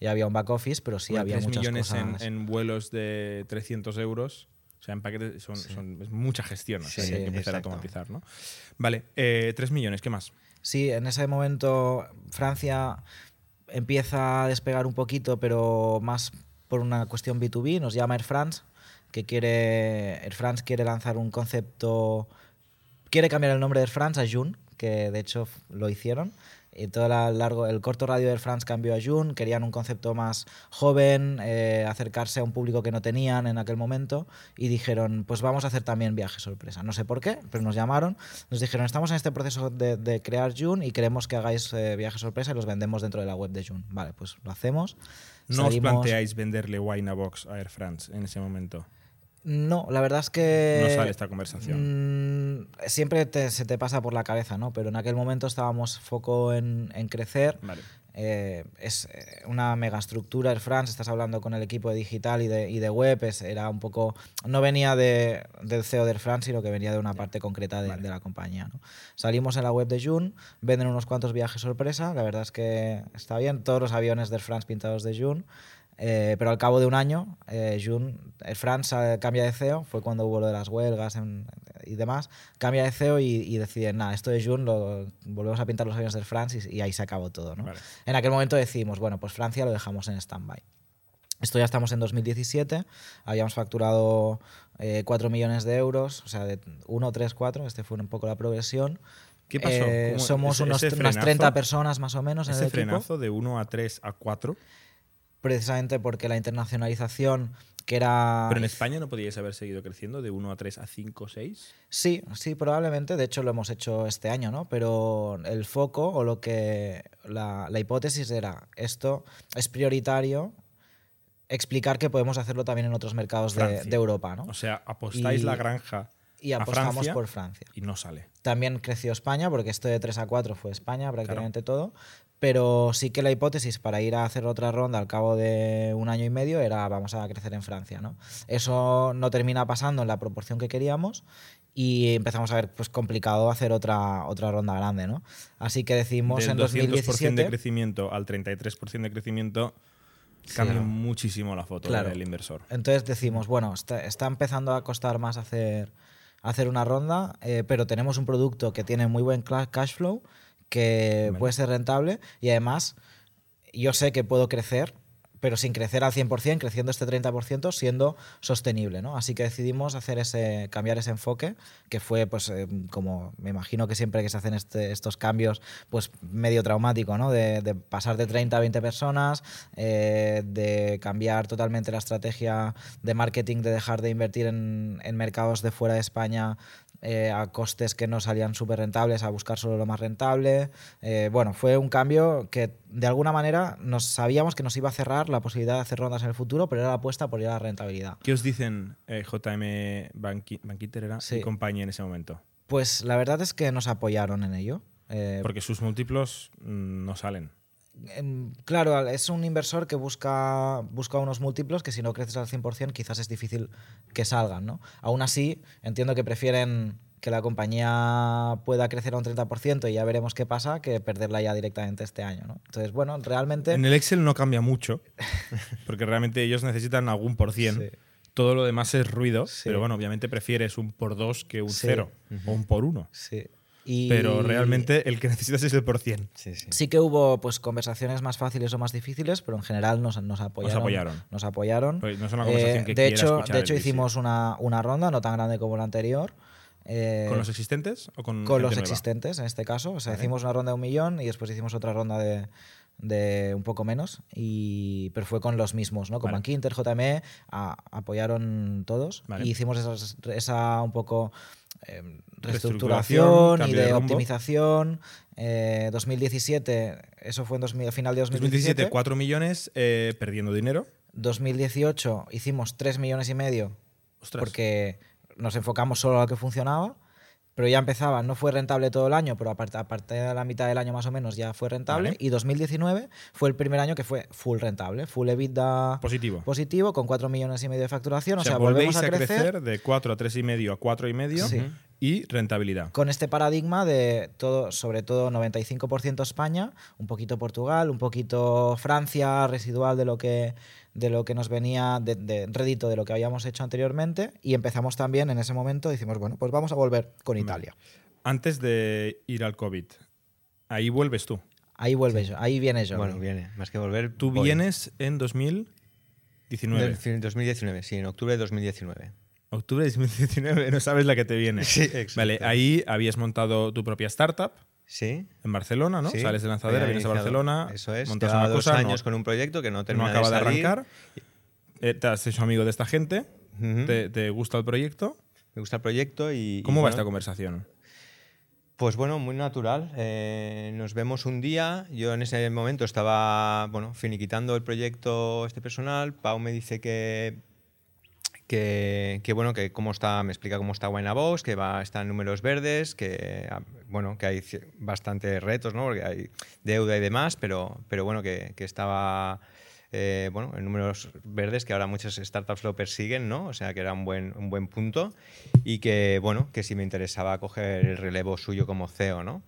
Ya había un back office, pero sí Bueno, había 3 muchas millones cosas. en, en vuelos de 300 euros. O sea, en paquetes son, son- es mucha gestión. o sea, Sí, que hay que empezar a exacto. automatizar, ¿no? Vale, eh, 3 millones, ¿qué más? Sí, en ese momento Francia empieza a despegar un poquito, pero más por una cuestión B2B. Nos llama Air France, que quiere. Air France quiere lanzar un concepto. Quiere cambiar el nombre de Air France a June, que de hecho lo hicieron. Y todo la- largo, el corto radio de Air France cambió a June. Querían un concepto más joven, eh, acercarse a un público que no tenían en aquel momento. Y dijeron, pues vamos a hacer también viaje sorpresa. No sé por qué, pero nos llamaron. Nos dijeron, estamos en este proceso de, de crear June y queremos que hagáis eh, viaje sorpresa y los vendemos dentro de la web de June. Vale, pues lo hacemos. ¿No os planteáis venderle Winabox a Air France en ese momento? No, la verdad es que. No sale esta conversación. mm, siempre te- se te pasa por la cabeza, ¿no? Pero en aquel momento estábamos foco en, en crecer. Vale. Eh, es eh, una mega estructura Air France, estás hablando con el equipo de digital y de, y de web, es- era un poco, no venía de, del CEO de Air France, sino que venía de una parte concreta de, de la compañía. ¿no? Salimos en la web de June, venden unos cuantos viajes sorpresa, la verdad es que está bien, todos los aviones de Air France pintados de June, eh, pero al cabo de un año, eh, June, Air France eh, cambia de CEO, fue cuando hubo lo de las huelgas en- y demás, cambia de CEO y, y deciden, nada, esto de June lo volvemos a pintar los aviones del France y, y ahí se acabó todo. ¿no? Vale. En aquel momento decidimos, bueno, pues Francia lo dejamos en stand-by. Esto ya estamos en 2017, habíamos facturado eh, 4 millones de euros, o sea, de 1, 3, 4, este fue un poco la progresión. ¿Qué pasó? Eh, ¿Cómo- somos ese- unos, ese unas frenazo? 30 personas más o menos en Ese el equipo, frenazo de 1 a 3 a 4. Precisamente porque la internacionalización, que era... Pero en España no podíais haber seguido creciendo de 1 a 3 a 5 6. Sí, sí, probablemente. De hecho, lo hemos hecho este año, ¿no? Pero el foco o lo que. La, la hipótesis era: esto es prioritario explicar que podemos hacerlo también en otros mercados de, de Europa, ¿no? O sea, apostáis Y- la granja Y a apostamos Francia por Francia. y no sale. También creció España, porque esto de 3 a 4 fue España prácticamente todo. Pero sí que la hipótesis para ir a hacer otra ronda al cabo de un año y medio era vamos a crecer en Francia. ¿no? Eso no termina pasando en la proporción que queríamos y empezamos a ver pues complicado hacer otra, otra ronda grande. ¿no? Así que decidimos Del en 200% 2017... de crecimiento al 33% de crecimiento cambia ¿no? muchísimo la foto Claro. del inversor. Entonces decimos, bueno, está, está empezando a costar más hacer, hacer una ronda, eh, pero tenemos un producto que tiene muy buen cash flow, que Vale. puede ser rentable y además yo sé que puedo crecer, pero sin crecer al 100%, creciendo este 30%, siendo sostenible. ¿no? Así que decidimos hacer ese, cambiar ese enfoque, que fue, pues, eh, como me imagino que siempre que se hacen este- estos cambios, pues medio traumático, ¿no? de, de pasar de 30 a 20 personas, eh, de cambiar totalmente la estrategia de marketing, de dejar de invertir en, en mercados de fuera de España eh, a costes que no salían súper rentables, a buscar solo lo más rentable. Eh, bueno, fue un cambio que de alguna manera nos sabíamos que nos iba a cerrar la posibilidad de hacer rondas en el futuro, pero era la apuesta por ir a la rentabilidad. ¿Qué os dicen eh, JM Banqui- Banquiter era Sí. y compañía en ese momento? Pues la verdad es que nos apoyaron en ello. Eh, Porque sus múltiplos mm, no salen. Claro, es un inversor que busca, busca unos múltiplos que si no creces al 100% quizás es difícil que salgan. ¿no? Aún así, entiendo que prefieren que la compañía pueda crecer a un 30% y ya veremos qué pasa que perderla ya directamente este año. ¿no? Entonces, bueno, realmente... En el Excel no cambia mucho, porque realmente ellos necesitan algún por cien. Sí. Todo lo demás es ruido, Sí. pero bueno, obviamente prefieres un por dos que un Sí. cero o un por uno. Sí. Y- Pero realmente el que necesitas es el por cien. Sí, sí. Sí que hubo pues conversaciones más fáciles o más difíciles, pero en general nos, nos apoyaron. apoyaron. Nos apoyaron. Pues no es una conversación que de hecho, de hecho hicimos una, una ronda no tan grande como la anterior. eh, ¿Con los existentes o con, con los nueva? existentes en este caso. O sea, Vale. hicimos una ronda de un millón y después hicimos otra ronda de, de un poco menos, y, pero fue con los mismos, ¿no? Con Vale. Bankinter, JME, a- apoyaron todos Vale. y hicimos esas- esa un poco eh, Reestructuración, reestructuración y de optimización. Eh, 2017, eso fue en 2000, a final de 2017, 2017. 4 millones eh, perdiendo dinero. 2018 hicimos 3 millones y medio Ostras. porque nos enfocamos solo a lo que funcionaba, pero ya empezaba, no fue rentable todo el año, pero a part- a partir de la mitad del año más o menos ya fue rentable. Vale. Y 2019 fue el primer año que fue full rentable, full EBITDA Positivo. positivo, con 4 millones y medio de facturación. o O sea, volvéis volvemos a a crecer, crecer de 4 a 3,5 a 4,5 Sí. y rentabilidad. con este paradigma de todo, sobre todo 95% España, un poquito Portugal, un poquito Francia, residual de lo que, de lo que nos venía, de, de rédito de lo que habíamos hecho anteriormente, y empezamos también en ese momento, decimos, bueno, pues vamos a volver con Italia. Antes de ir al COVID, ahí vuelves tú. Ahí vuelve yo, ahí viene yo. Bueno, viene. Más que volver. Tú voy. vienes en 2019. Del fin- 2019, sí, en octubre de 2019. Octubre de 2019, no sabes la que te viene. Sí, exacto. Vale, ahí habías montado tu propia startup Sí. en Barcelona, ¿no? sí. Sales de lanzadera, vienes a Barcelona, Eso es. montas una dos cosa, años no, con un proyecto que no no termina acaba de, salir. arrancar. Eh, te has hecho amigo de esta gente, te, te gusta el proyecto. Me gusta el proyecto y. y ¿Cómo va bueno, esta conversación? Pues bueno, muy natural. Eh, nos vemos un día. Yo en ese momento estaba, bueno, finiquitando el proyecto este personal. Pau me dice que, que, bueno, que cómo está, me explica cómo está Box, que va, está en números verdes, que ah, bueno, que hay bastantes retos, ¿no? Porque hay deuda y demás, pero, pero bueno, que, que estaba eh, bueno, en números verdes, que ahora muchas startups lo persiguen, ¿no? O sea que era un buen, un buen punto. Y que, bueno, que si me interesaba coger el relevo suyo como CEO, ¿no?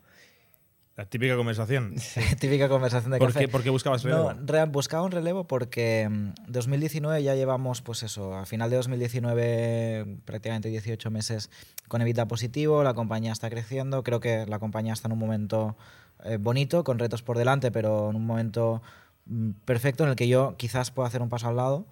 La típica conversación. Típica conversación de ¿Por café. qué, por qué buscabas relevo? No, buscaba un relevo porque mm, 2019 ya llevamos, pues eso, a final de 2019 prácticamente 18 meses con EBITDA positivo, la compañía está creciendo, creo que la compañía está en un momento eh, bonito, con retos por delante, pero en un momento mm, perfecto en el que yo quizás pueda hacer un paso al lado.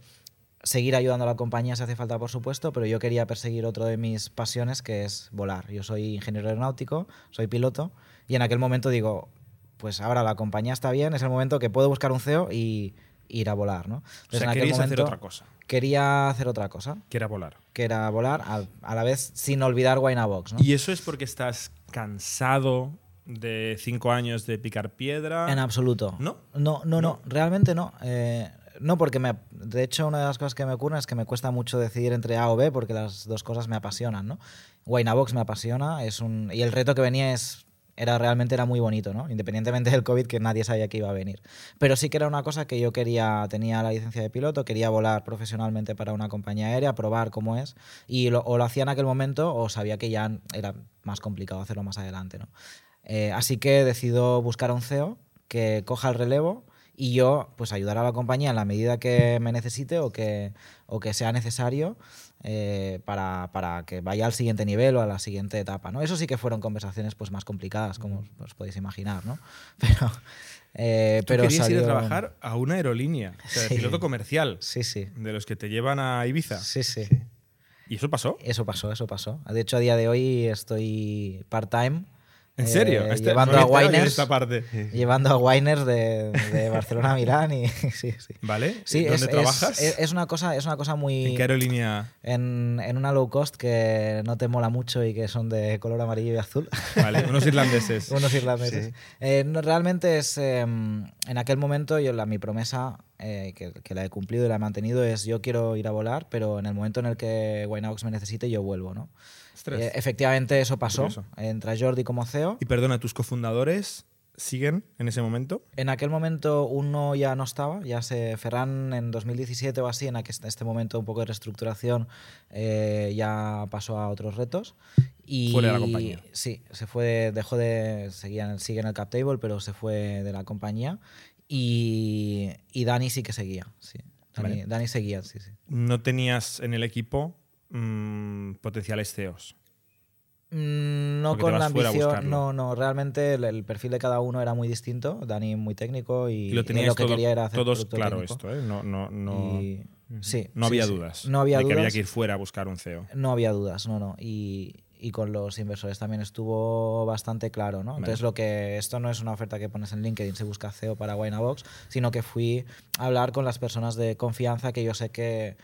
Seguir ayudando a la compañía si hace falta, por supuesto, pero yo quería perseguir otro de mis pasiones, que es volar. Yo soy ingeniero aeronáutico, soy piloto, y en aquel momento digo, pues ahora la compañía está bien, es el momento que puedo buscar un CEO y ir a volar, ¿no? o Entonces, sea, en aquel querías hacer momento otra cosa, Quería hacer otra cosa, que era volar. que era volar al- a, la vez sin olvidar Box, ¿no? ¿Y eso es porque estás cansado de cinco años de picar piedra? En absoluto. ¿No? No, no, no, realmente no. Eh, no, porque me, de hecho una de las cosas que me ocurren es que me cuesta mucho decidir entre A o B porque las dos cosas me apasionan, ¿no? Box me apasiona es un, y el reto que venía es era realmente era muy bonito, ¿no? Independientemente del COVID que nadie sabía que iba a venir. Pero sí que era una cosa que yo quería, tenía la licencia de piloto, quería volar profesionalmente para una compañía aérea, probar cómo es, y o lo hacía en aquel momento o sabía que ya era más complicado hacerlo más adelante, ¿no? Eh, así que decido buscar a un CEO que coja el relevo y yo pues ayudar a la compañía en la medida que me necesite o que, o que sea necesario eh, para, para que vaya al siguiente nivel o a la siguiente etapa. ¿no? Eso sí que fueron conversaciones pues, más complicadas, como os- podéis imaginar. ¿no? Pero, eh, Tú pero querías ir a salió- trabajar a una aerolínea, o sea, de Sí. piloto comercial, Sí, sí. de los que te llevan a Ibiza. Sí, sí. ¿Y eso pasó? Eso pasó, eso pasó. De hecho, a día de hoy estoy part-time. ¿En eh, serio? Este- llevando a Winers. esta parte. Llevando a Winers de, de Barcelona a Milán y sí, sí. ¿Vale? Sí, ¿Dónde es, trabajas? Es, es una cosa, es una cosa muy. ¿En qué aerolínea? en, en una low cost que no te mola mucho y que son de color amarillo y azul. Vale, unos irlandeses. Unos irlandeses. Sí. Eh, no, realmente es. eh, en aquel momento, yo la, mi promesa, eh, que, que la he cumplido y la he mantenido, es: yo quiero ir a volar, pero en el momento en el que Winehouse me necesite, yo vuelvo, ¿no? Ostras. Eh, efectivamente, eso pasó. Curioso. Entra Jordi como CEO. Y perdona, ¿tus cofundadores siguen en ese momento? En aquel momento uno ya no estaba, ya se Ferran en 2017 o así, en este momento un poco de reestructuración, eh, ya pasó a otros retos. Y, Fuera de la compañía. Sí, se fue, dejó de, seguía en el, sigue en el cap table, pero se fue de la compañía. Y, y Dani sí que seguía, sí. Dani, Vale. Dani seguía, sí, sí. No tenías en el equipo mm, potenciales CEOs. Mm, No Porque con la ambición, no, no, realmente el, el perfil de cada uno era muy distinto. Dani muy técnico y, Y lo y teníais lo que todo- quería era hacer todos claro técnico. esto, ¿eh? No, no, no, Y- sí, no había sí. dudas. No había de que dudas. había que ir fuera a buscar un CEO. No había dudas, no, no. Y, y con los inversores también estuvo bastante claro, ¿no? Entonces lo que esto no es una oferta que pones en LinkedIn, se busca CEO para Box, sino que fui a hablar con las personas de confianza que yo sé que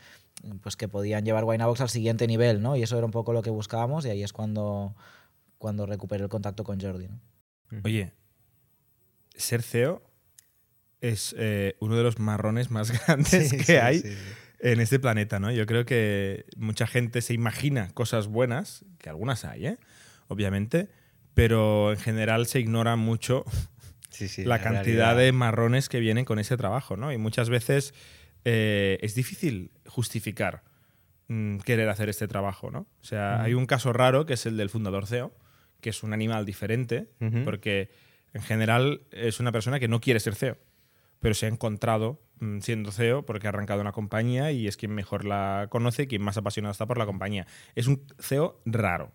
pues que podían llevar Box al siguiente nivel, ¿no? Y eso era un poco lo que buscábamos y ahí es cuando cuando recuperé el contacto con Jordi, ¿no? Oye, ser CEO es eh, uno de los marrones más grandes Sí, que sí, hay sí, sí. en este planeta, ¿no? Yo creo que mucha gente se imagina cosas buenas, que algunas hay, ¿eh? obviamente, pero en general se ignora mucho Sí, sí, la cantidad realidad. de marrones que vienen con ese trabajo, ¿no? Y muchas veces eh, es difícil justificar mm, querer hacer este trabajo, ¿no? O sea, hay un caso raro que es el del fundador CEO, que es un animal diferente, porque en general es una persona que no quiere ser CEO, pero se ha encontrado mm, siendo CEO porque ha arrancado una compañía y es quien mejor la conoce, quien más apasionado está por la compañía. Es un CEO raro,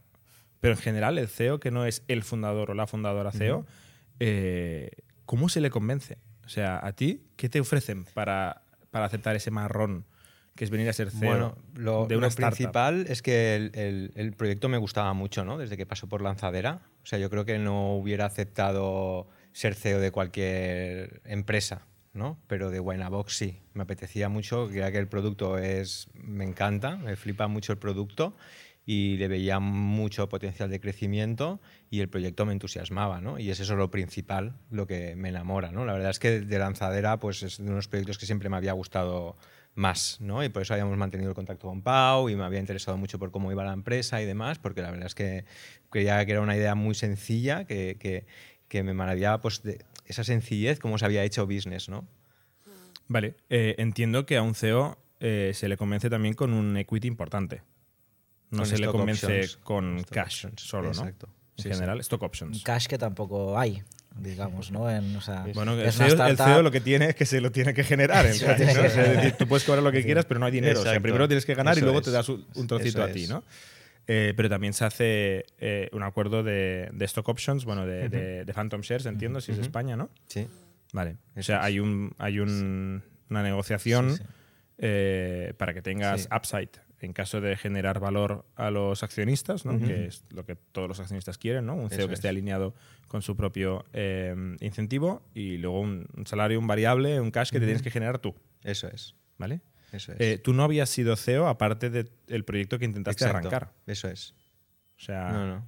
pero en general el CEO que no es el fundador o la fundadora CEO, eh, ¿cómo se le convence? O sea, a ti, ¿qué te ofrecen para, para aceptar ese marrón que es venir a ser CEO Bueno, lo, de una lo principal es que el, el- el proyecto me gustaba mucho, ¿no? Desde que pasó por lanzadera. O sea, yo creo que no hubiera aceptado ser CEO de cualquier empresa, ¿no? Pero de Winabox sí. Me apetecía mucho, ya que el producto es. Me encanta, me flipa mucho el producto y le veía mucho potencial de crecimiento y el proyecto me entusiasmaba, ¿no? Y es eso lo principal, lo que me enamora, ¿no? La verdad es que de lanzadera, pues es de unos proyectos que siempre me había gustado más, ¿no? Y por eso habíamos mantenido el contacto con Pau y me había interesado mucho por cómo iba la empresa y demás, porque la verdad es que creía que era una idea muy sencilla, que, que, que me maravillaba pues de esa sencillez, cómo se había hecho business, ¿no? Vale, eh, entiendo que a un CEO eh, se le convence también con un equity importante. No Con se le convence options. con Stock cash options, solo, ¿no? exacto. En Sí, general, stock options. Cash que tampoco hay, digamos, ¿no? En, o sea, Bueno, el CEO, el CEO lo que tiene es que se lo tiene que generar. tú puedes cobrar lo que quieras, pero no hay dinero. O sea, primero tienes que ganar y luego es. te das un, un trocito Eso a ti. ¿no? Eh, pero también se hace eh, un acuerdo de, de stock options, bueno, de, de- de Phantom Shares, entiendo, si es. España, ¿no? Sí. Vale. O sea, hay, un, hay un- una negociación Sí, sí. eh, para que tengas upside en caso de generar valor a los accionistas, ¿no? Que es lo que todos los accionistas quieren, ¿no? un CEO Eso que esté es. alineado con su propio eh, incentivo y luego un, un salario, un variable, un cash que te tienes que generar tú. Eso es. ¿vale? Eso es. Eh, tú no habías sido CEO aparte del proyecto que intentaste Exacto. arrancar. Eso es. O sea, No, no.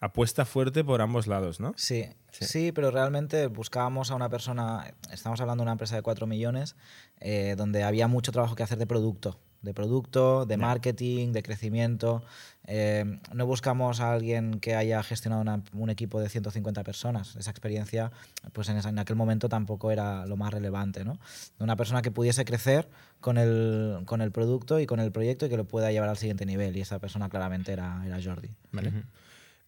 apuesta fuerte por ambos lados, ¿no? Sí, Sí. sí, pero realmente buscábamos a una persona, estamos hablando de una empresa de 4 millones, eh, donde había mucho trabajo que hacer de producto, de producto, de marketing, de crecimiento. Eh, no buscamos a alguien que haya gestionado una- un equipo de 150 personas. Esa experiencia, pues en, esa- en aquel momento tampoco era lo más relevante, ¿no? Una persona que pudiese crecer con el, con el producto y con el proyecto y que lo pueda llevar al siguiente nivel. Y esa persona claramente era, era Jordi. ¿Vale?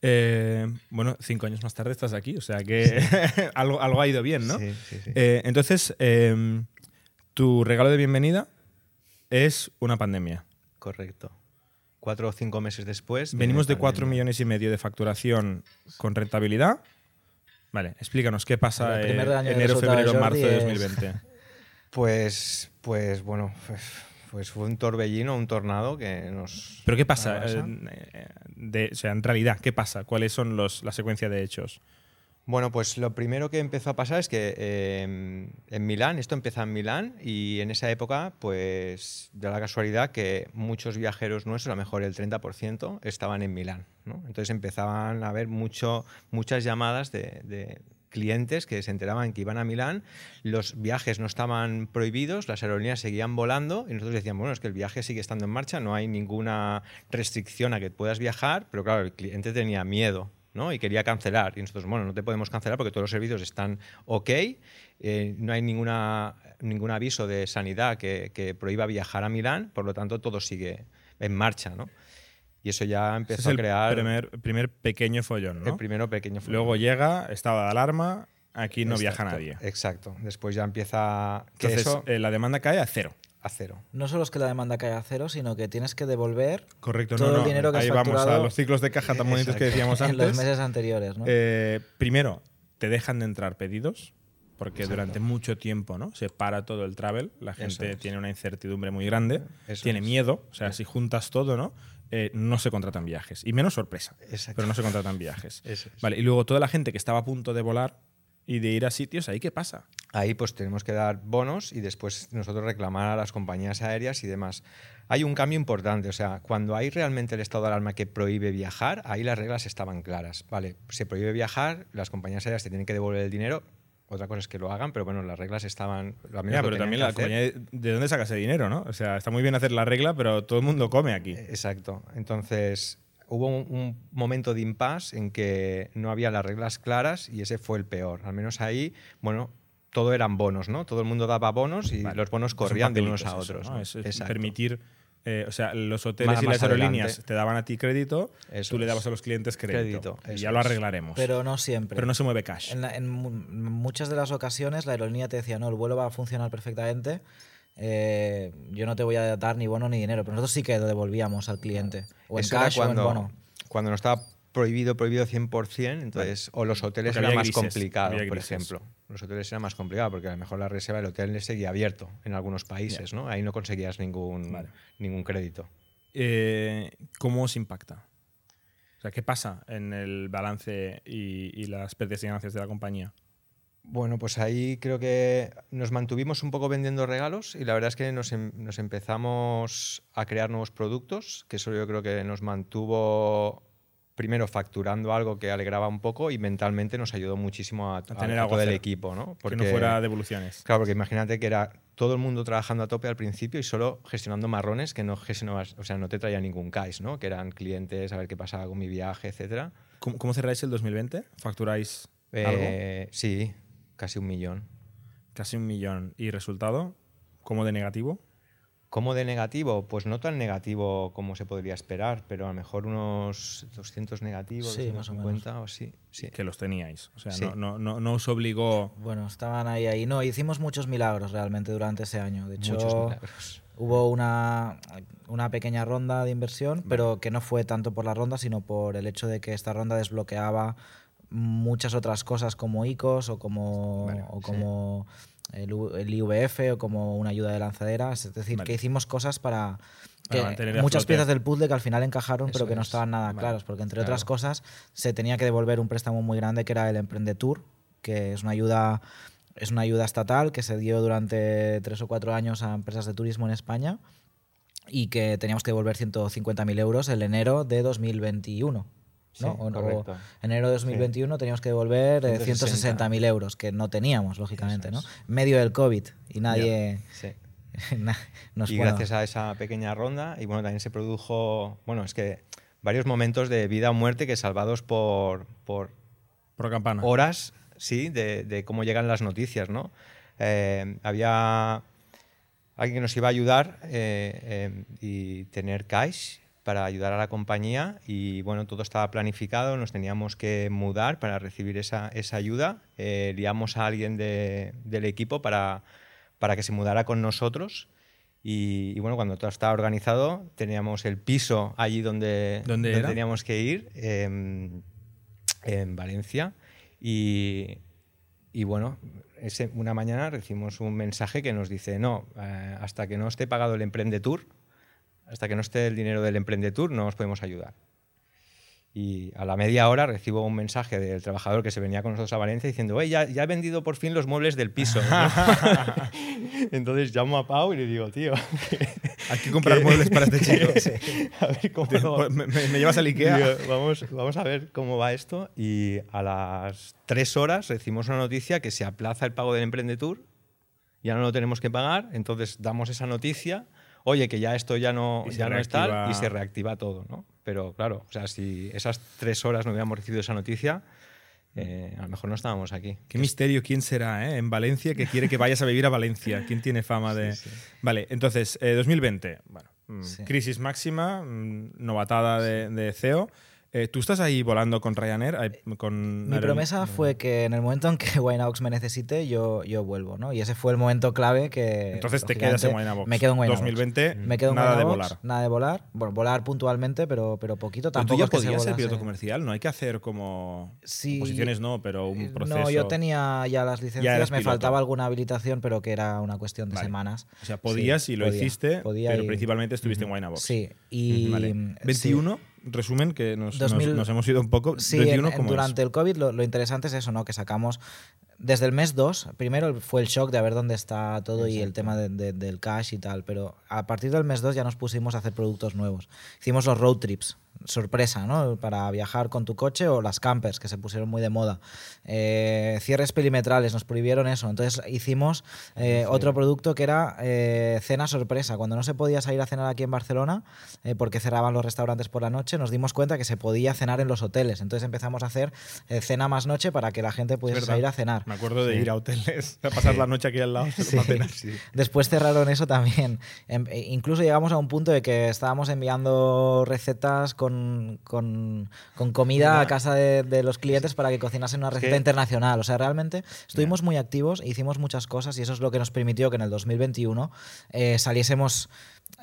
Eh, bueno, cinco años más tarde estás aquí, o sea que algo, algo ha ido bien, ¿no? Sí, sí, sí. Eh, entonces, eh, tu regalo de bienvenida es una pandemia. Correcto. Cuatro o cinco meses después. Venimos de 4 pandemia. millones y medio de facturación con rentabilidad. Vale, explícanos qué pasa El primer eh, año de enero, febrero, marzo de Jordi es- 2020. Pues, pues bueno, pues, pues fue un torbellino, un tornado que nos. Pero ¿qué pasa? arrasa. Eh, de- o sea, en realidad, ¿qué pasa? ¿Cuáles son los, la secuencia de hechos? Bueno, pues lo primero que empezó a pasar es que eh, en Milán, esto empieza en Milán y en esa época, pues da la casualidad que muchos viajeros nuestros, a lo mejor el 30%, estaban en Milán. Entonces empezaban a haber mucho, muchas llamadas de, de clientes que se enteraban que iban a Milán, los viajes no estaban prohibidos, las aerolíneas seguían volando y nosotros decíamos, bueno, es que el viaje sigue estando en marcha, no hay ninguna restricción a que puedas viajar, pero claro, el cliente tenía miedo. ¿No? y quería cancelar. Y nosotros, bueno, no te podemos cancelar porque todos los servicios están ok, eh, no hay ninguna, ningún aviso de sanidad que, que prohíba viajar a Milán, por lo tanto todo sigue en marcha. ¿no? Y eso ya empezó es a el crear primer, primer pequeño follón, ¿no? el primero pequeño Luego llega estado de alarma, aquí no viaja nadie. Exacto. Después ya empieza que Entonces, eso eh, la demanda cae a cero. A cero. No solo es que la demanda caiga a cero, sino que tienes que devolver Correcto, todo no, el dinero que has Ahí vamos a facturado los ciclos de caja tan bonitos que decíamos en antes. los meses anteriores. ¿no? Eh, primero, te dejan de entrar pedidos, porque durante mucho tiempo ¿no? se para todo el travel, la gente es. tiene una incertidumbre muy grande, Eso tiene es. miedo, o sea, si juntas todo, ¿no? Eh, no se contratan viajes. Y menos sorpresa, Exacto. pero no se contratan viajes. Eso es. Vale, y luego toda la gente que estaba a punto de volar y de ir a sitios, ¿ahí qué pasa? Ahí pues tenemos que dar bonos y después nosotros reclamar a las compañías aéreas y demás. Hay un cambio importante, o sea, cuando hay realmente el estado de alarma que prohíbe viajar, ahí las reglas estaban claras. Vale, se prohíbe viajar, las compañías aéreas te tienen que devolver el dinero. Otra cosa es que lo hagan, pero bueno, las reglas estaban. lo Ya, pero también la compañía, ¿de dónde sacas ese dinero, no? O sea, está muy bien hacer la regla, pero todo el mundo come aquí. Exacto. Entonces, hubo un, un momento de impasse en que no había las reglas claras y ese fue el peor. Al menos ahí, bueno, todo eran bonos, ¿no? Todo el mundo daba bonos y Vale. los bonos corrían de unos a eso, otros. ¿no? ¿no? Es, es permitir, eh, o sea, los hoteles Más- y más las aerolíneas adelante. te daban a ti crédito, Eso tú le dabas a los clientes crédito. Crédito, y ya lo arreglaremos. Pero no siempre. Pero no se mueve cash. En, la- en mu- muchas de las ocasiones la aerolínea te decía, no, el vuelo va a funcionar perfectamente, eh, yo no te voy a dar ni bono ni dinero, pero nosotros sí que lo devolvíamos al cliente. O en Eso era cash o en bono. cuando no estaba prohibido, prohibido 100%, entonces, o los hoteles Porque era más grises, complicado, por ejemplo. Los hoteles era más complicado porque a lo mejor la reserva del hotel seguía abierto en algunos países, ¿no? Ahí no conseguías ningún, Vale. ningún crédito. Eh, ¿Cómo os impacta? O sea, ¿qué pasa en el balance y, y las pérdidas y ganancias de la compañía? Bueno, pues ahí creo que nos mantuvimos un poco vendiendo regalos y la verdad es que nos, em- nos empezamos a crear nuevos productos, que eso yo creo que nos mantuvo primero facturando algo que alegraba un poco y mentalmente nos ayudó muchísimo a, a- tener algo todo el hacer. equipo, ¿no? que no fuera devoluciones. Claro, porque imagínate que era todo el mundo trabajando a tope al principio y solo gestionando marrones que no gestionabas, o sea, no te traía ningún cash, ¿no? Que eran clientes, a ver qué pasaba con mi viaje, etcétera. ¿Cómo, cómo cerráis el 2020? ¿Facturáis algo? Eh, sí, casi un millón. Casi un millón. ¿Y resultado? ¿Cómo de negativo? ¿Cómo de negativo? Pues no tan negativo como se podría esperar, pero a lo mejor unos 200 negativos, Sí, más o 250 o sí. sí. Que los teníais. O sea, Sí. no, no, no, no os obligó. Bueno, estaban ahí, ahí. No, hicimos muchos milagros realmente durante ese año. De hecho, Muchos milagros. hubo una, una pequeña ronda de inversión, pero que no fue tanto por la ronda, sino por el hecho de que esta ronda desbloqueaba muchas otras cosas como ICOs o como, Vale, o sí. como el, el IVF o como una ayuda de lanzadera. Es decir, Vale. que hicimos cosas para... Que muchas piezas del puzzle que al final encajaron, pero que no es. estaban nada Vale, claras, porque entre claro. otras cosas se tenía que devolver un préstamo muy grande que era el Emprendetour, que es una ayuda es una ayuda estatal que se dio durante tres o cuatro años a empresas de turismo en España y que teníamos que devolver 150.000 euros en enero de 2021. Sí, ¿no? O- o correcto. enero de 2021 teníamos que devolver eh, 160. 160.000 euros, que no teníamos, lógicamente, ¿no? Medio del COVID y nadie Sí. nos y bueno, gracias a esa pequeña ronda, y bueno, también se produjo, bueno, es que varios momentos de vida o muerte que salvados por, por Por campana. horas, sí, de, de cómo llegan las noticias, ¿no? Eh, había alguien que nos iba a ayudar eh, eh, y tener cash para ayudar a la compañía y bueno, todo estaba planificado, nos teníamos que mudar para recibir esa, esa ayuda, eh, liamos a alguien de- del equipo para, para que se mudara con nosotros y, y bueno, cuando todo estaba organizado teníamos el piso allí donde, ¿Dónde era? teníamos que ir, em, en Valencia y, y bueno, ese, una mañana recibimos un mensaje que nos dice, no, eh, hasta que no esté pagado el Emprendetour, hasta que no esté el dinero del Emprendetour, no os podemos ayudar. Y a la media hora recibo un mensaje del trabajador que se venía con nosotros a Valencia diciendo, "Oye, ya, ya he vendido por fin los muebles del piso. ¿no?". Entonces llamo a Pau y le digo, tío, Hay que comprar muebles para este chico. a ver cómo... me, me- me llevas al Ikea. Digo, vamos, vamos a ver cómo va esto. Y a las tres horas recibimos una noticia que se aplaza el pago del Emprendetour. Ya no lo tenemos que pagar. Entonces damos esa noticia. Oye, que ya esto ya no, ya no es tal. reactiva- Y se reactiva todo, ¿no? Pero claro, o sea, si esas tres horas no hubiéramos recibido esa noticia, eh, a lo mejor no estábamos aquí. Qué misterio, ¿quién será eh? en Valencia que quiere que vayas a vivir a Valencia? ¿Quién tiene fama de...? Vale, entonces, eh, 2020, bueno, mm, Sí. crisis máxima, mm, novatada de, de CEO. Eh, ¿Tú estás ahí volando con Ryanair? eh, Con Mi promesa fue que en el momento en que Winehouse me necesite, yo, yo vuelvo, ¿no? Y ese fue el momento clave que... Entonces te quedas en Winebox. Me quedo en Winehouse. 2020, Me quedo en nada de Winebox, volar. Nada de volar. Bueno, volar puntualmente, pero, pero poquito. Pero tú Tampoco ya se podías ser piloto comercial, no hay que hacer como Sí. posiciones no, pero un proceso. No, yo tenía ya las licencias, eres me faltaba alguna habilitación, pero que era una cuestión de Vale. semanas. O sea, podías Sí, y lo podía, hiciste, podía pero y- principalmente estuviste en Winebox. Sí, y... Vale. sí. 21, resumen, que nos, nos- 2000 nos hemos ido un poco. Sí, 21, en- en- ¿cómo es? durante el COVID lo, lo interesante es eso, ¿no? Que sacamos desde el mes 2, primero fue el shock de ver dónde está todo y el tema de- de- del cash y tal, pero a partir del mes 2 ya nos pusimos a hacer productos nuevos. Hicimos los road trips, sorpresa, ¿no? Para viajar con tu coche o las campers, que se pusieron muy de moda. Eh, cierres perimetrales, nos prohibieron eso. Entonces hicimos eh, otro producto que era eh, cena sorpresa. Cuando no se podía salir a cenar aquí en Barcelona, porque cerraban los restaurantes por la noche, nos dimos cuenta que se podía cenar en los hoteles. Entonces empezamos a hacer cena más noche para que la gente pudiese salir a cenar. Me acuerdo de ir a hoteles a pasar la noche aquí al lado. Sí. cenar. Después cerraron eso también. Em- e incluso llegamos a un punto de que estábamos enviando recetas con, con- con comida a casa de, de los clientes para que cocinasen una receta internacional. O sea, realmente estuvimos muy activos, e hicimos muchas cosas y eso es lo que nos permitió que en el 2021 eh, saliésemos.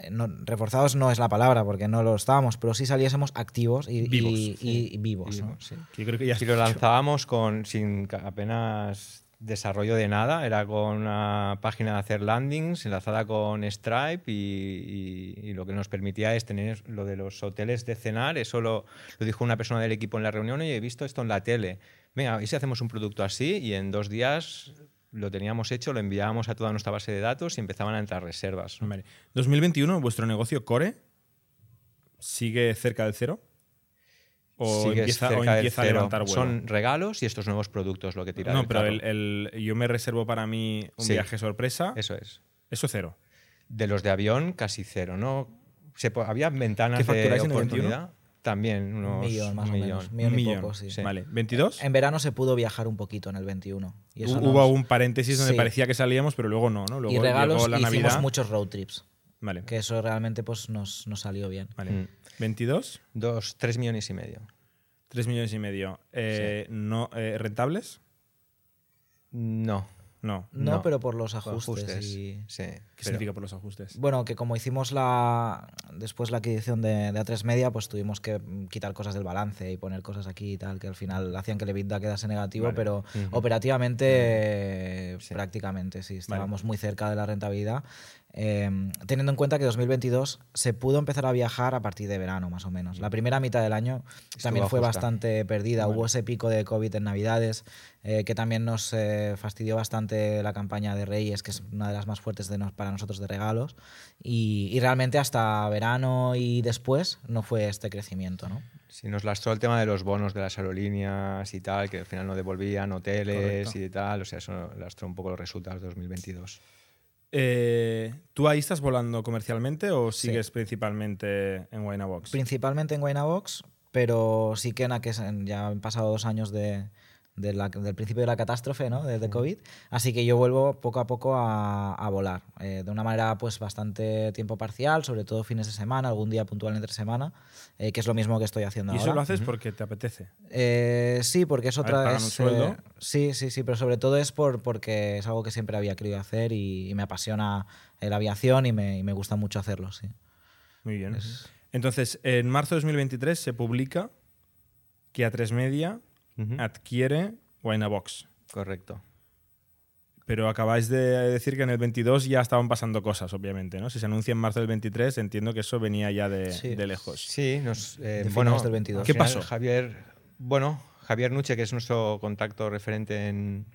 Eh, no- reforzados no es la palabra porque no lo estábamos, pero sí saliésemos activos y Vivos. y- y vivos. ¿no? Sí. Yo creo que ya Y lo lanzábamos con, sin apenas desarrollo de nada, era con una página de hacer landings enlazada con Stripe y, y- y lo que nos permitía es tener lo de los hoteles de cenar, eso lo, lo dijo una persona del equipo en la reunión y he visto esto en la tele. Venga, ¿y si hacemos un producto así? Y en dos días lo teníamos hecho, lo enviábamos a toda nuestra base de datos y empezaban a entrar reservas. ¿no? Vale. 2021, vuestro negocio core sigue cerca del cero. O empieza, o del a levantar vuelo. Son regalos y estos nuevos productos lo que tiran. no, pero el, el- yo me reservo para mí un Sí. viaje sorpresa. Eso es. Eso cero. De los de avión, casi cero, ¿no? Se había ventanas ¿Qué de facturáis en el oportunidad. También, unos Un millón más un o millón. menos. Millón un y poco, sí. Sí. Vale. ¿22? En verano se pudo viajar un poquito en el 21. Y eso Hubo nos- un paréntesis donde Sí. parecía que salíamos, pero luego no, ¿no? Luego y regalos llegó la hicimos Navidad. muchos road trips. Vale. Que eso realmente pues, nos, nos salió bien. vale. Mm. 22, Dos, tres millones y medio. 3 millones y medio. Eh, no, eh, ¿Rentables? No. No. No, No, pero por los ajustes. y- Sí. ¿Qué pero- significa por los ajustes? Bueno, que como hicimos la después la adquisición de, de A3 Media, pues tuvimos que quitar cosas del balance y poner cosas aquí y tal, que al final hacían que el EBITDA quedase negativo, Vale. pero operativamente Sí. prácticamente sí, estábamos muy cerca de la rentabilidad. Eh, teniendo en cuenta que 2022 se pudo empezar a viajar a partir de verano, más o menos. La primera mitad del año también fue justa. bastante perdida. Hubo ese pico de COVID en Navidades, eh, que también nos eh, fastidió bastante la campaña de Reyes, que es una de las más fuertes de nos- para nosotros de regalos. Y, y realmente hasta verano y después no fue este crecimiento, ¿no? Sí, nos lastró el tema de los bonos de las aerolíneas y tal, que al final no devolvían hoteles Correcto. y tal. O sea, eso lastró un poco los resultados de 2022. Eh, ¿Tú ahí estás volando comercialmente o Sí. sigues principalmente en Winabox? Principalmente en Winabox, pero sí que en que ya han pasado dos años de, de la- del principio de la catástrofe, ¿no? De, de COVID. Así que yo vuelvo poco a poco a, a volar. eh, de una manera, pues, bastante tiempo parcial, sobre todo fines de semana, algún día puntual entre semana, eh, que es lo mismo que estoy haciendo ¿Y eso ahora. lo haces porque te apetece? Eh, sí, porque es ver, otra. pagan es, un sueldo. eh, sí, sí, sí, pero sobre todo es por, porque es algo que siempre había querido hacer y, y me apasiona la aviación y me, y me gusta mucho hacerlo, sí. Muy bien. Entonces, en marzo de 2023 se publica que A3 Media Ujú. adquiere Winabox. Correcto. Pero acabáis de decir que en el 22 ya estaban pasando cosas, obviamente, ¿no? Si se anuncia en marzo del 23, entiendo que eso venía ya de, Sí. de lejos. Sí, nos, eh, De bueno, finales del 22. al ¿Qué pasó? Javier, bueno, Javier Nuche, que es nuestro contacto referente en,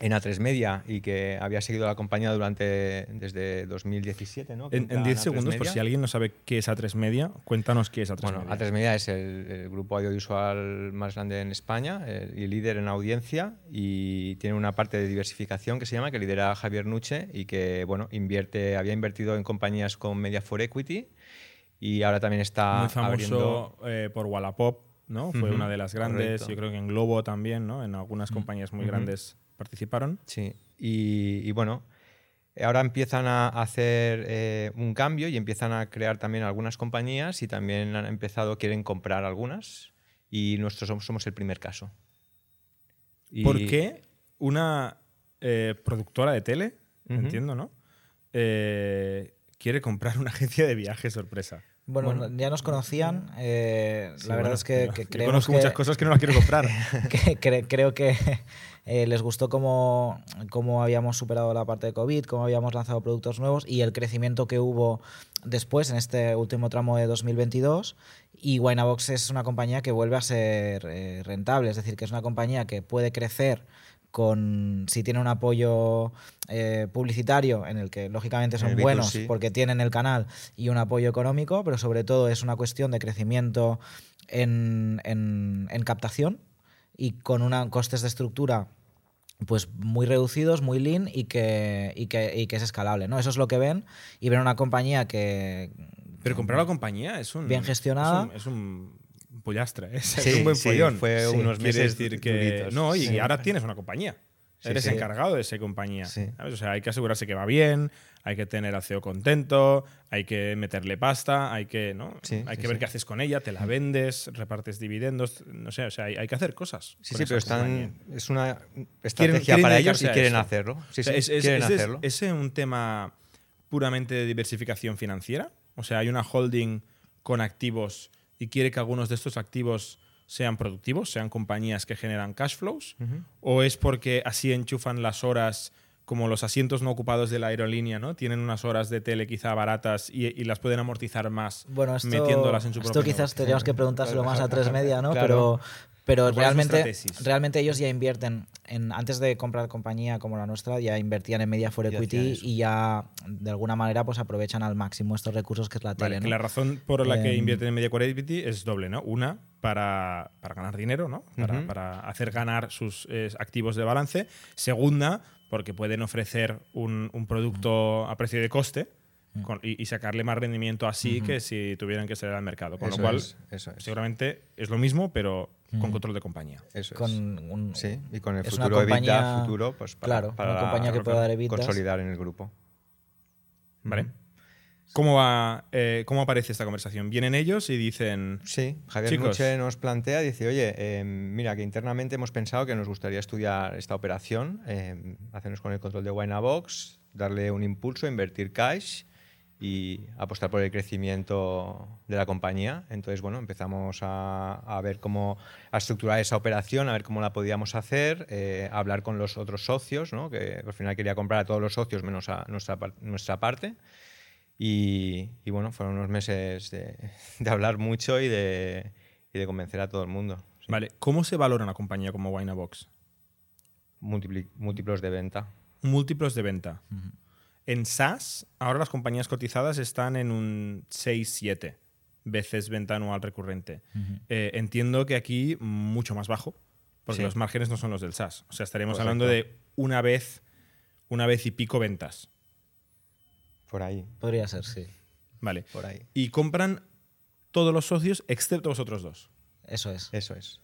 en A3 Media y que había seguido la compañía durante desde 2017, ¿no? En, en 10 A3 segundos, por si alguien no sabe qué es A3 Media, cuéntanos qué es A3 Bueno, Media. A3 Media es el, el grupo audiovisual más grande en España eh, y líder en audiencia y tiene una parte de diversificación que se llama que lidera Javier Nuche y que bueno invierte había invertido en compañías con Media for Equity y ahora también está Muy famoso abriendo eh, por Wallapop, ¿no? Fue Ujú, una de las grandes. correcto. Yo creo que en Globo también, ¿no? En algunas compañías muy Ujú. grandes participaron. Sí, y, y bueno, ahora empiezan a hacer eh, un cambio y empiezan a crear también algunas compañías y también han empezado, quieren comprar algunas y nosotros somos, somos el primer caso. Y- ¿Por qué una eh, productora de tele, entiendo, ¿no? Eh, quiere comprar una agencia de viajes sorpresa. Bueno, ya nos conocían. eh, Sí, la verdad bueno, es que, que conozco que, muchas cosas que no las quiero comprar. que cre- creo que eh, les gustó cómo, cómo habíamos superado la parte de COVID, cómo habíamos lanzado productos nuevos y el crecimiento que hubo después en este último tramo de 2022. Y Winabox es una compañía que vuelve a ser eh, rentable, es decir, que es una compañía que puede crecer con si tiene un apoyo eh, publicitario en el que lógicamente En son el B2C. buenos porque tienen el canal y un apoyo económico, pero sobre todo es una cuestión de crecimiento en, en- en captación y con una costes de estructura pues muy reducidos, muy lean y que, y que, y que es escalable. ¿no? Eso es lo que ven y ven una compañía que Pero comprar la compañía es un. Bien gestionada. Es un, es un pollastre. Es, Sí, es un buen sí, follón. fue Sí. unos meses decir que. duritos. No, y Sí. ahora tienes una compañía. Sí, Eres sí. encargado de esa compañía. Sí. ¿sabes? O sea, hay que asegurarse que va bien, hay que tener al CEO contento, hay que meterle pasta, hay que, ¿no? Hay que ver qué haces con ella, te la vendes, repartes dividendos, no sé, o sea, hay, hay que hacer cosas. Sí, sí, pero están, es una estrategia quieren para ellos y quieren eso. hacerlo. Sí, O sea, sí, es, es- quieren es- es- hacerlo. ¿Es un tema puramente de diversificación financiera? O sea, hay una holding con activos y quiere que algunos de estos activos sean productivos, sean compañías que generan cash flows, o es porque así enchufan las horas como los asientos no ocupados de la aerolínea, ¿no? Tienen unas horas de tele quizá baratas y, y las pueden amortizar más Bueno, esto, metiéndolas en su esto propio quizás negocio. tendríamos que preguntárselo más a tres media, ¿no? Claro. Pero, pero ¿Cuál es realmente, realmente ellos ya invierten, en, antes de comprar compañía como la nuestra, ya invertían en Media for Equity y ya de alguna manera pues aprovechan al máximo estos recursos que es la Vale, tele. la razón por la que Em, invierten en Media Core Equity es doble, ¿no? Una, para, para ganar dinero, ¿no? Para, hacer ganar sus eh, activos de balance. Segunda, porque pueden ofrecer un, un producto a precio de coste Mm. con- y, y sacarle más rendimiento así que si tuvieran que salir al mercado. Con Eso lo cual, es, eso es. seguramente es lo mismo, pero con control de compañía. Eso es. con un- Sí, y con el es futuro compañía- futuro, pues para, claro, para una compañía que pueda dar EBITDA. consolidar en el grupo. ¿Vale? ¿Cómo, va, eh, ¿Cómo aparece esta conversación? Vienen ellos y dicen... Sí, Javier Chicos. Nuche nos plantea, dice, oye, eh, mira, que internamente hemos pensado que nos gustaría estudiar esta operación, eh, hacernos con el control de Winabox, darle un impulso, invertir cash y apostar por el crecimiento de la compañía. Entonces, bueno, empezamos a, a ver cómo, a estructurar esa operación, a ver cómo la podíamos hacer, eh, a hablar con los otros socios, ¿no? que al final quería comprar a todos los socios menos a nuestra, nuestra parte. Y, y bueno, fueron unos meses de, de hablar mucho y de, y de convencer a todo el mundo. Sí. Vale, ¿cómo se valora una compañía como Winabox? Múltipli- múltiplos de venta. múltiplos de venta. En SaaS, ahora las compañías cotizadas están en un 6-7 veces venta anual recurrente. Eh, entiendo que aquí mucho más bajo, porque Sí. los márgenes no son los del SaaS. O sea, estaríamos Correcto. hablando de una vez, una vez y pico ventas. Por ahí, Podría ser, sí. Vale. por ahí. Y compran todos los socios excepto vosotros dos. Eso es. Eso es.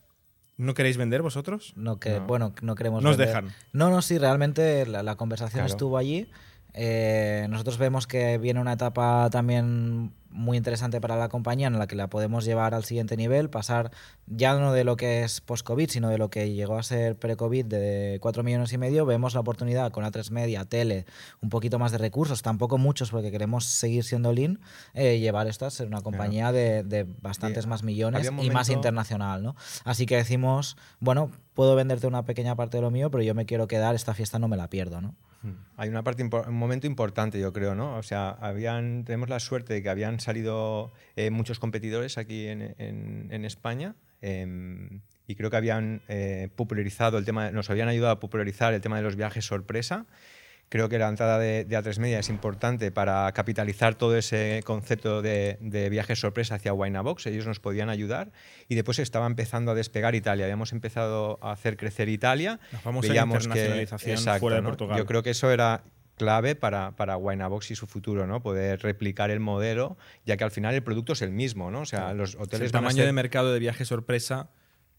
¿No queréis vender vosotros? No que, No. bueno, no queremos Nos vender. dejan. No, no, sí, realmente la, la conversación Claro. estuvo allí. Eh, nosotros vemos que viene una etapa también muy interesante para la compañía en la que la podemos llevar al siguiente nivel, pasar ya no de lo que es post-COVID, sino de lo que llegó a ser pre-COVID de 4 millones y medio. Vemos la oportunidad con A3 Media, tele, un poquito más de recursos, tampoco muchos porque queremos seguir siendo lean, eh, llevar esto a ser una compañía de, de bastantes Sí, más millones y más internacional. ¿no? Así que decimos, bueno, puedo venderte una pequeña parte de lo mío, pero yo me quiero quedar, esta fiesta no me la pierdo. ¿no? Mm. Hay una parte, un momento importante, yo creo, ¿no? O sea, habían, tenemos la suerte de que habían salido eh, muchos competidores aquí en, en- en España em, y creo que habían eh, popularizado el tema, nos habían ayudado a popularizar el tema de los viajes sorpresa. Creo que la entrada de, de A3 Media es importante para capitalizar todo ese concepto de, de viajes sorpresa hacia Winabox. Ellos nos podían ayudar y después estaba empezando a despegar Italia. Habíamos empezado a hacer crecer Italia. La famosa Veíamos que- internacionalización exacto, fuera de ¿no? Portugal. Yo creo que eso era clave para, para Winabox y su futuro, ¿no? Poder replicar el modelo, ya que al final el producto es el mismo, ¿no? O sea, los hoteles el a tamaño ser- de mercado de viaje sorpresa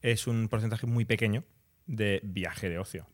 es un porcentaje muy pequeño de viaje de ocio.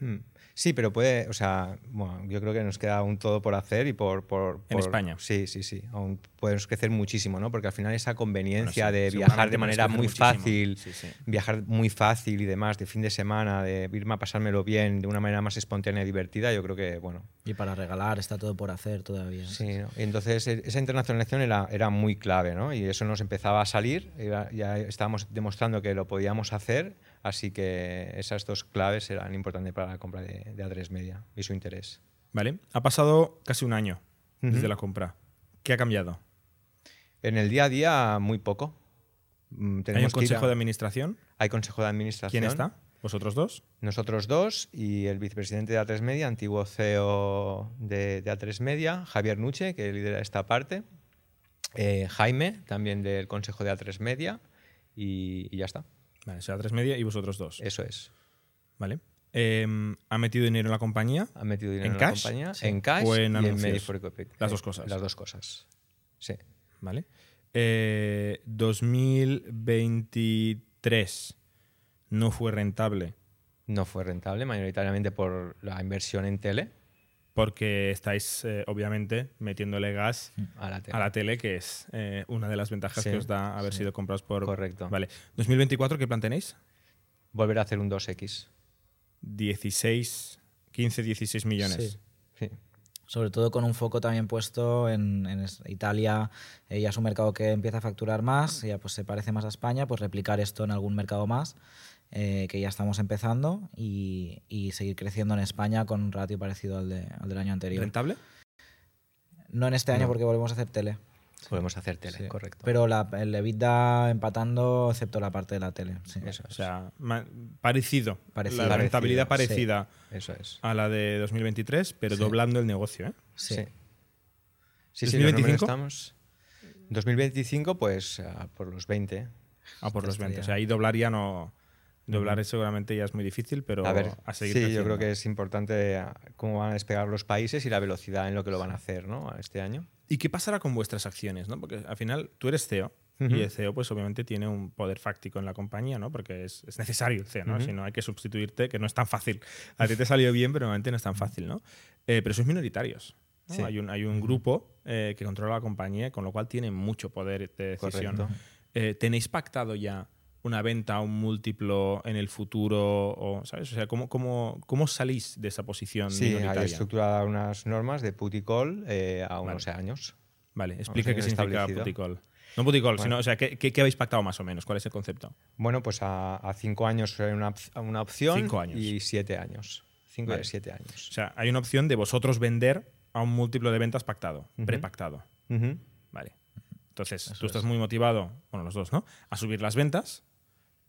Hmm. Sí, pero puede, o sea, bueno, yo creo que nos queda aún todo por hacer y por... por- En por- España. Sí, sí, sí. Aún podemos crecer muchísimo, ¿no? Porque al final esa conveniencia Bueno, sí, de viajar de manera muy muchísimo. fácil, Sí, sí. viajar muy fácil y demás, de fin de semana, de irme a pasármelo bien, de una manera más espontánea y divertida, yo creo que, bueno, Y para regalar está todo por hacer todavía. Sí, ¿no? Entonces e- esa internacionalización era, era muy clave, ¿no? Y eso nos empezaba a salir, ya estábamos demostrando que lo podíamos hacer, así que esas dos claves eran importantes para la compra de, de A3 Media y su interés. ¿Vale? Ha pasado casi un año desde la compra. ¿Qué ha cambiado? En el día a día, muy poco. Mm, ¿Hay un tenemos que ir consejo a- de administración? hay consejo de administración. ¿Quién está? ¿Vosotros dos? Nosotros dos y el vicepresidente de A3 Media, antiguo CEO de, de A3 Media, Javier Nuche, que lidera esta parte. eh, Jaime, también del Consejo de A3 Media. Y, y ya está. Vale, sea, tres media y vosotros dos. Eso es. Vale. Em, ¿Ha metido dinero en la compañía? ¿Ha metido dinero ¿En en, cash? la compañía? Sí. En cash ¿O en y en. Las dos cosas. Las dos cosas. Sí. ¿Vale? Eh, 2023 no fue rentable No fue rentable, mayoritariamente por la inversión en tele porque estáis, eh, obviamente, metiéndole gas a la tele. a la tele, que es eh, una de las ventajas Sí, que os da haber sí. sido comprados por... Correcto. Vale. ¿2024 qué plan tenéis? Volver a hacer un 2X. 16, 15, 16 millones. Sí. Sí. Sobre todo con un foco también puesto en, en Italia, eh, ya es un mercado que empieza a facturar más, ya pues se parece más a España, pues replicar esto en algún mercado más, eh, que ya estamos empezando, y, y seguir creciendo en España con un ratio parecido al, de- al del año anterior. ¿Rentable? No en este año No. porque volvemos a hacer tele. Podemos hacer tele, Sí. correcto. Pero la, el EBITDA empatando, excepto la parte de la tele. sí. Eso O sea, parecido. Parecido. La rentabilidad Parecido, parecida Eso es. a la de 2023, pero Sí. doblando el negocio. ¿eh? Sí. Sí. Sí, sí, los números 2025? estamos. 2025, pues por los 20. Ah, por los Estaría- 20. O sea, ahí doblar ya no. Doblar seguramente ya es muy difícil, pero a ver, a seguir sí, yo creciendo. creo que es importante ah, cómo van a despegar los países y la velocidad en lo que lo van a hacer ¿no? este año. ¿Y qué pasará con vuestras acciones? ¿no? Porque al final tú eres CEO Ujú. y el CEO pues obviamente tiene un poder fáctico en la compañía, ¿no? Porque es, es necesario el CEO, ¿no? Ujú. Si no hay que sustituirte, que no es tan fácil. A ti te salió bien, pero normalmente no es tan fácil, ¿no? Eh, pero sois minoritarios. ¿no? Sí. Hay un, hay un grupo eh, que controla la compañía, con lo cual tiene mucho poder de decisión. Eh, ¿Tenéis pactado ya una venta a un múltiplo en el futuro? O, ¿sabes? O sea, ¿cómo, cómo, cómo salís de esa posición Sí, hay estructuradas unas normas de put y call eh, a unos Vale. años. Vale, explica qué significa puticol. No puticol, Bueno. sino, o sea, ¿qué, qué, qué habéis pactado más o menos? ¿Cuál es el concepto? Bueno, pues a, a cinco años era una, una opción Cinco años. y siete años. Cinco Vale. y siete años. O sea, hay una opción de vosotros vender a un múltiplo de ventas pactado, prepactado. Vale. Entonces, Eso tú estás es. muy motivado, bueno, los dos, ¿no? A subir las ventas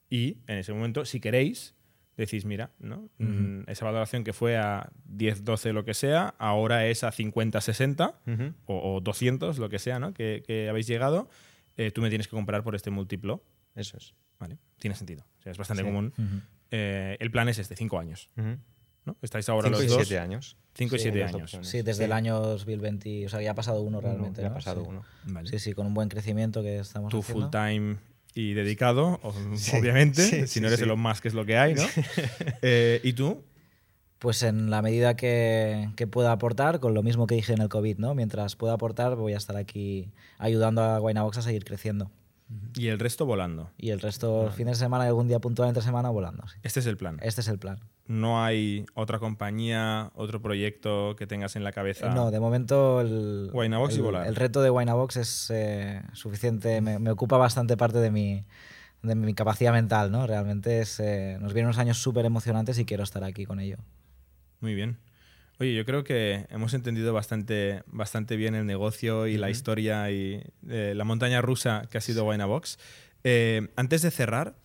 y en ese momento, si queréis, decís, mira, ¿no? Mm, esa valoración que fue a 10, 12, lo que sea, ahora es a 50, 60 Ujú. o, o 200, lo que sea, ¿no? Que, que habéis llegado, eh, tú me tienes que comprar por este múltiplo. Eso es. Vale, tiene sentido. O sea, es bastante Sí. común. Ujú. Eh, el plan es este, cinco años. Ujú. ¿no? Estáis ahora Cinco los y dos. siete años. Cinco y Sí, siete las años. opciones. Sí, desde Sí. el año 2020, o sea, ya ha pasado uno Uno, realmente. ya ha ¿no? pasado Sí. uno. Vale. Sí, sí, con un buen crecimiento que estamos Tú haciendo. full time y dedicado, Sí, obviamente. sí, si no eres sí. Elon Musk es lo que hay, ¿no? Eh, ¿Y tú? Pues en la medida que, que pueda aportar, con lo mismo que dije en el COVID, ¿no? Mientras pueda aportar, voy a estar aquí ayudando a Guaynabox a seguir creciendo. Y el resto volando. Y el resto, fines de semana y algún día puntual entre semana, volando. sí. Este es el plan. Este es el plan. No hay otra compañía, otro proyecto que tengas en la cabeza. No, de momento el, Guaynabox y volar. el reto de Guaynabox es eh, suficiente, me, me ocupa bastante parte de mi, de mi capacidad mental, ¿no? Realmente es, eh, nos vienen unos años súper emocionantes y quiero estar aquí con ello. Muy bien. Oye, yo creo que hemos entendido bastante, bastante bien el negocio y la historia y eh, la montaña rusa que ha sido Winabox. Eh, antes de cerrar,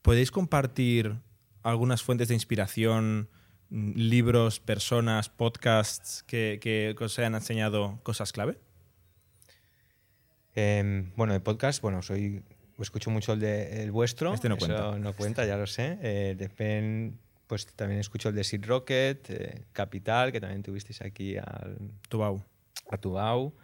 ¿podéis compartir algunas fuentes de inspiración, mm, libros, personas, podcasts que, que os hayan enseñado cosas clave? Em, bueno, de podcast, bueno, soy escucho mucho el de el vuestro. Este no eso cuenta. no cuenta, ya lo sé. Eh, de Pen, pues también escucho el de Seed Rocket, eh, Capital, que también tuvisteis aquí al, Tubau. a Tubau.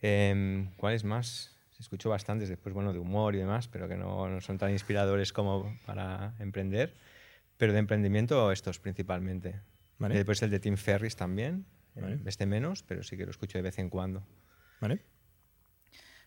Em, ¿Cuáles más? Escucho bastantes, después, bueno, de humor y demás, pero que no, no son tan inspiradores como para emprender. Pero de emprendimiento, estos principalmente. Vale. Y después el de Tim Ferris también. eh, Vale. Este menos, pero sí que lo escucho de vez en cuando. ¿Vale?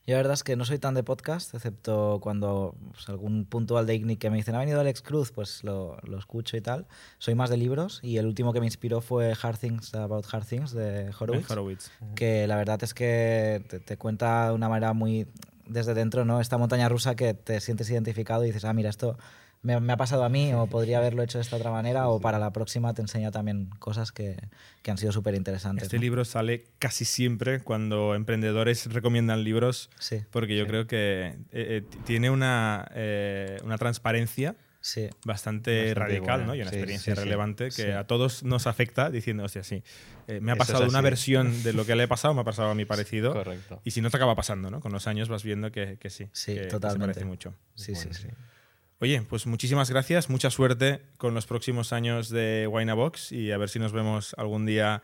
Yo la verdad es que no soy tan de podcast, excepto cuando pues, algún puntual de ICNIC que me dicen, ha venido Alex Cruz, pues lo, lo escucho y tal. Soy más de libros y el último que me inspiró fue Hard Things About Hard Things de Horowitz. Horowitz. que la verdad es que te, te cuenta de una manera muy desde dentro, ¿no? Esta montaña rusa que te sientes identificado y dices, ah, mira, esto me, me ha pasado a mí o podría haberlo hecho de esta otra manera o para la próxima te enseña también cosas que, que han sido súper interesantes. Este libro sale casi siempre cuando emprendedores recomiendan libros Sí. porque yo Sí. creo que eh, eh, tiene una, eh, una transparencia Sí. bastante, Bastante radical, buena. ¿no? Y una Sí, experiencia sí, sí. relevante que Sí. a todos nos afecta diciendo, hostia, sí, eh, me ha pasado una versión de lo que le ha pasado, me ha pasado a mí parecido. Correcto. Y si no te acaba pasando, ¿no? Con los años vas viendo que, que sí. Sí, que- que totalmente. se parece mucho. Sí, Bueno, sí, sí. Oye, pues muchísimas gracias, mucha suerte con los próximos años de Winabox y a ver si nos vemos algún día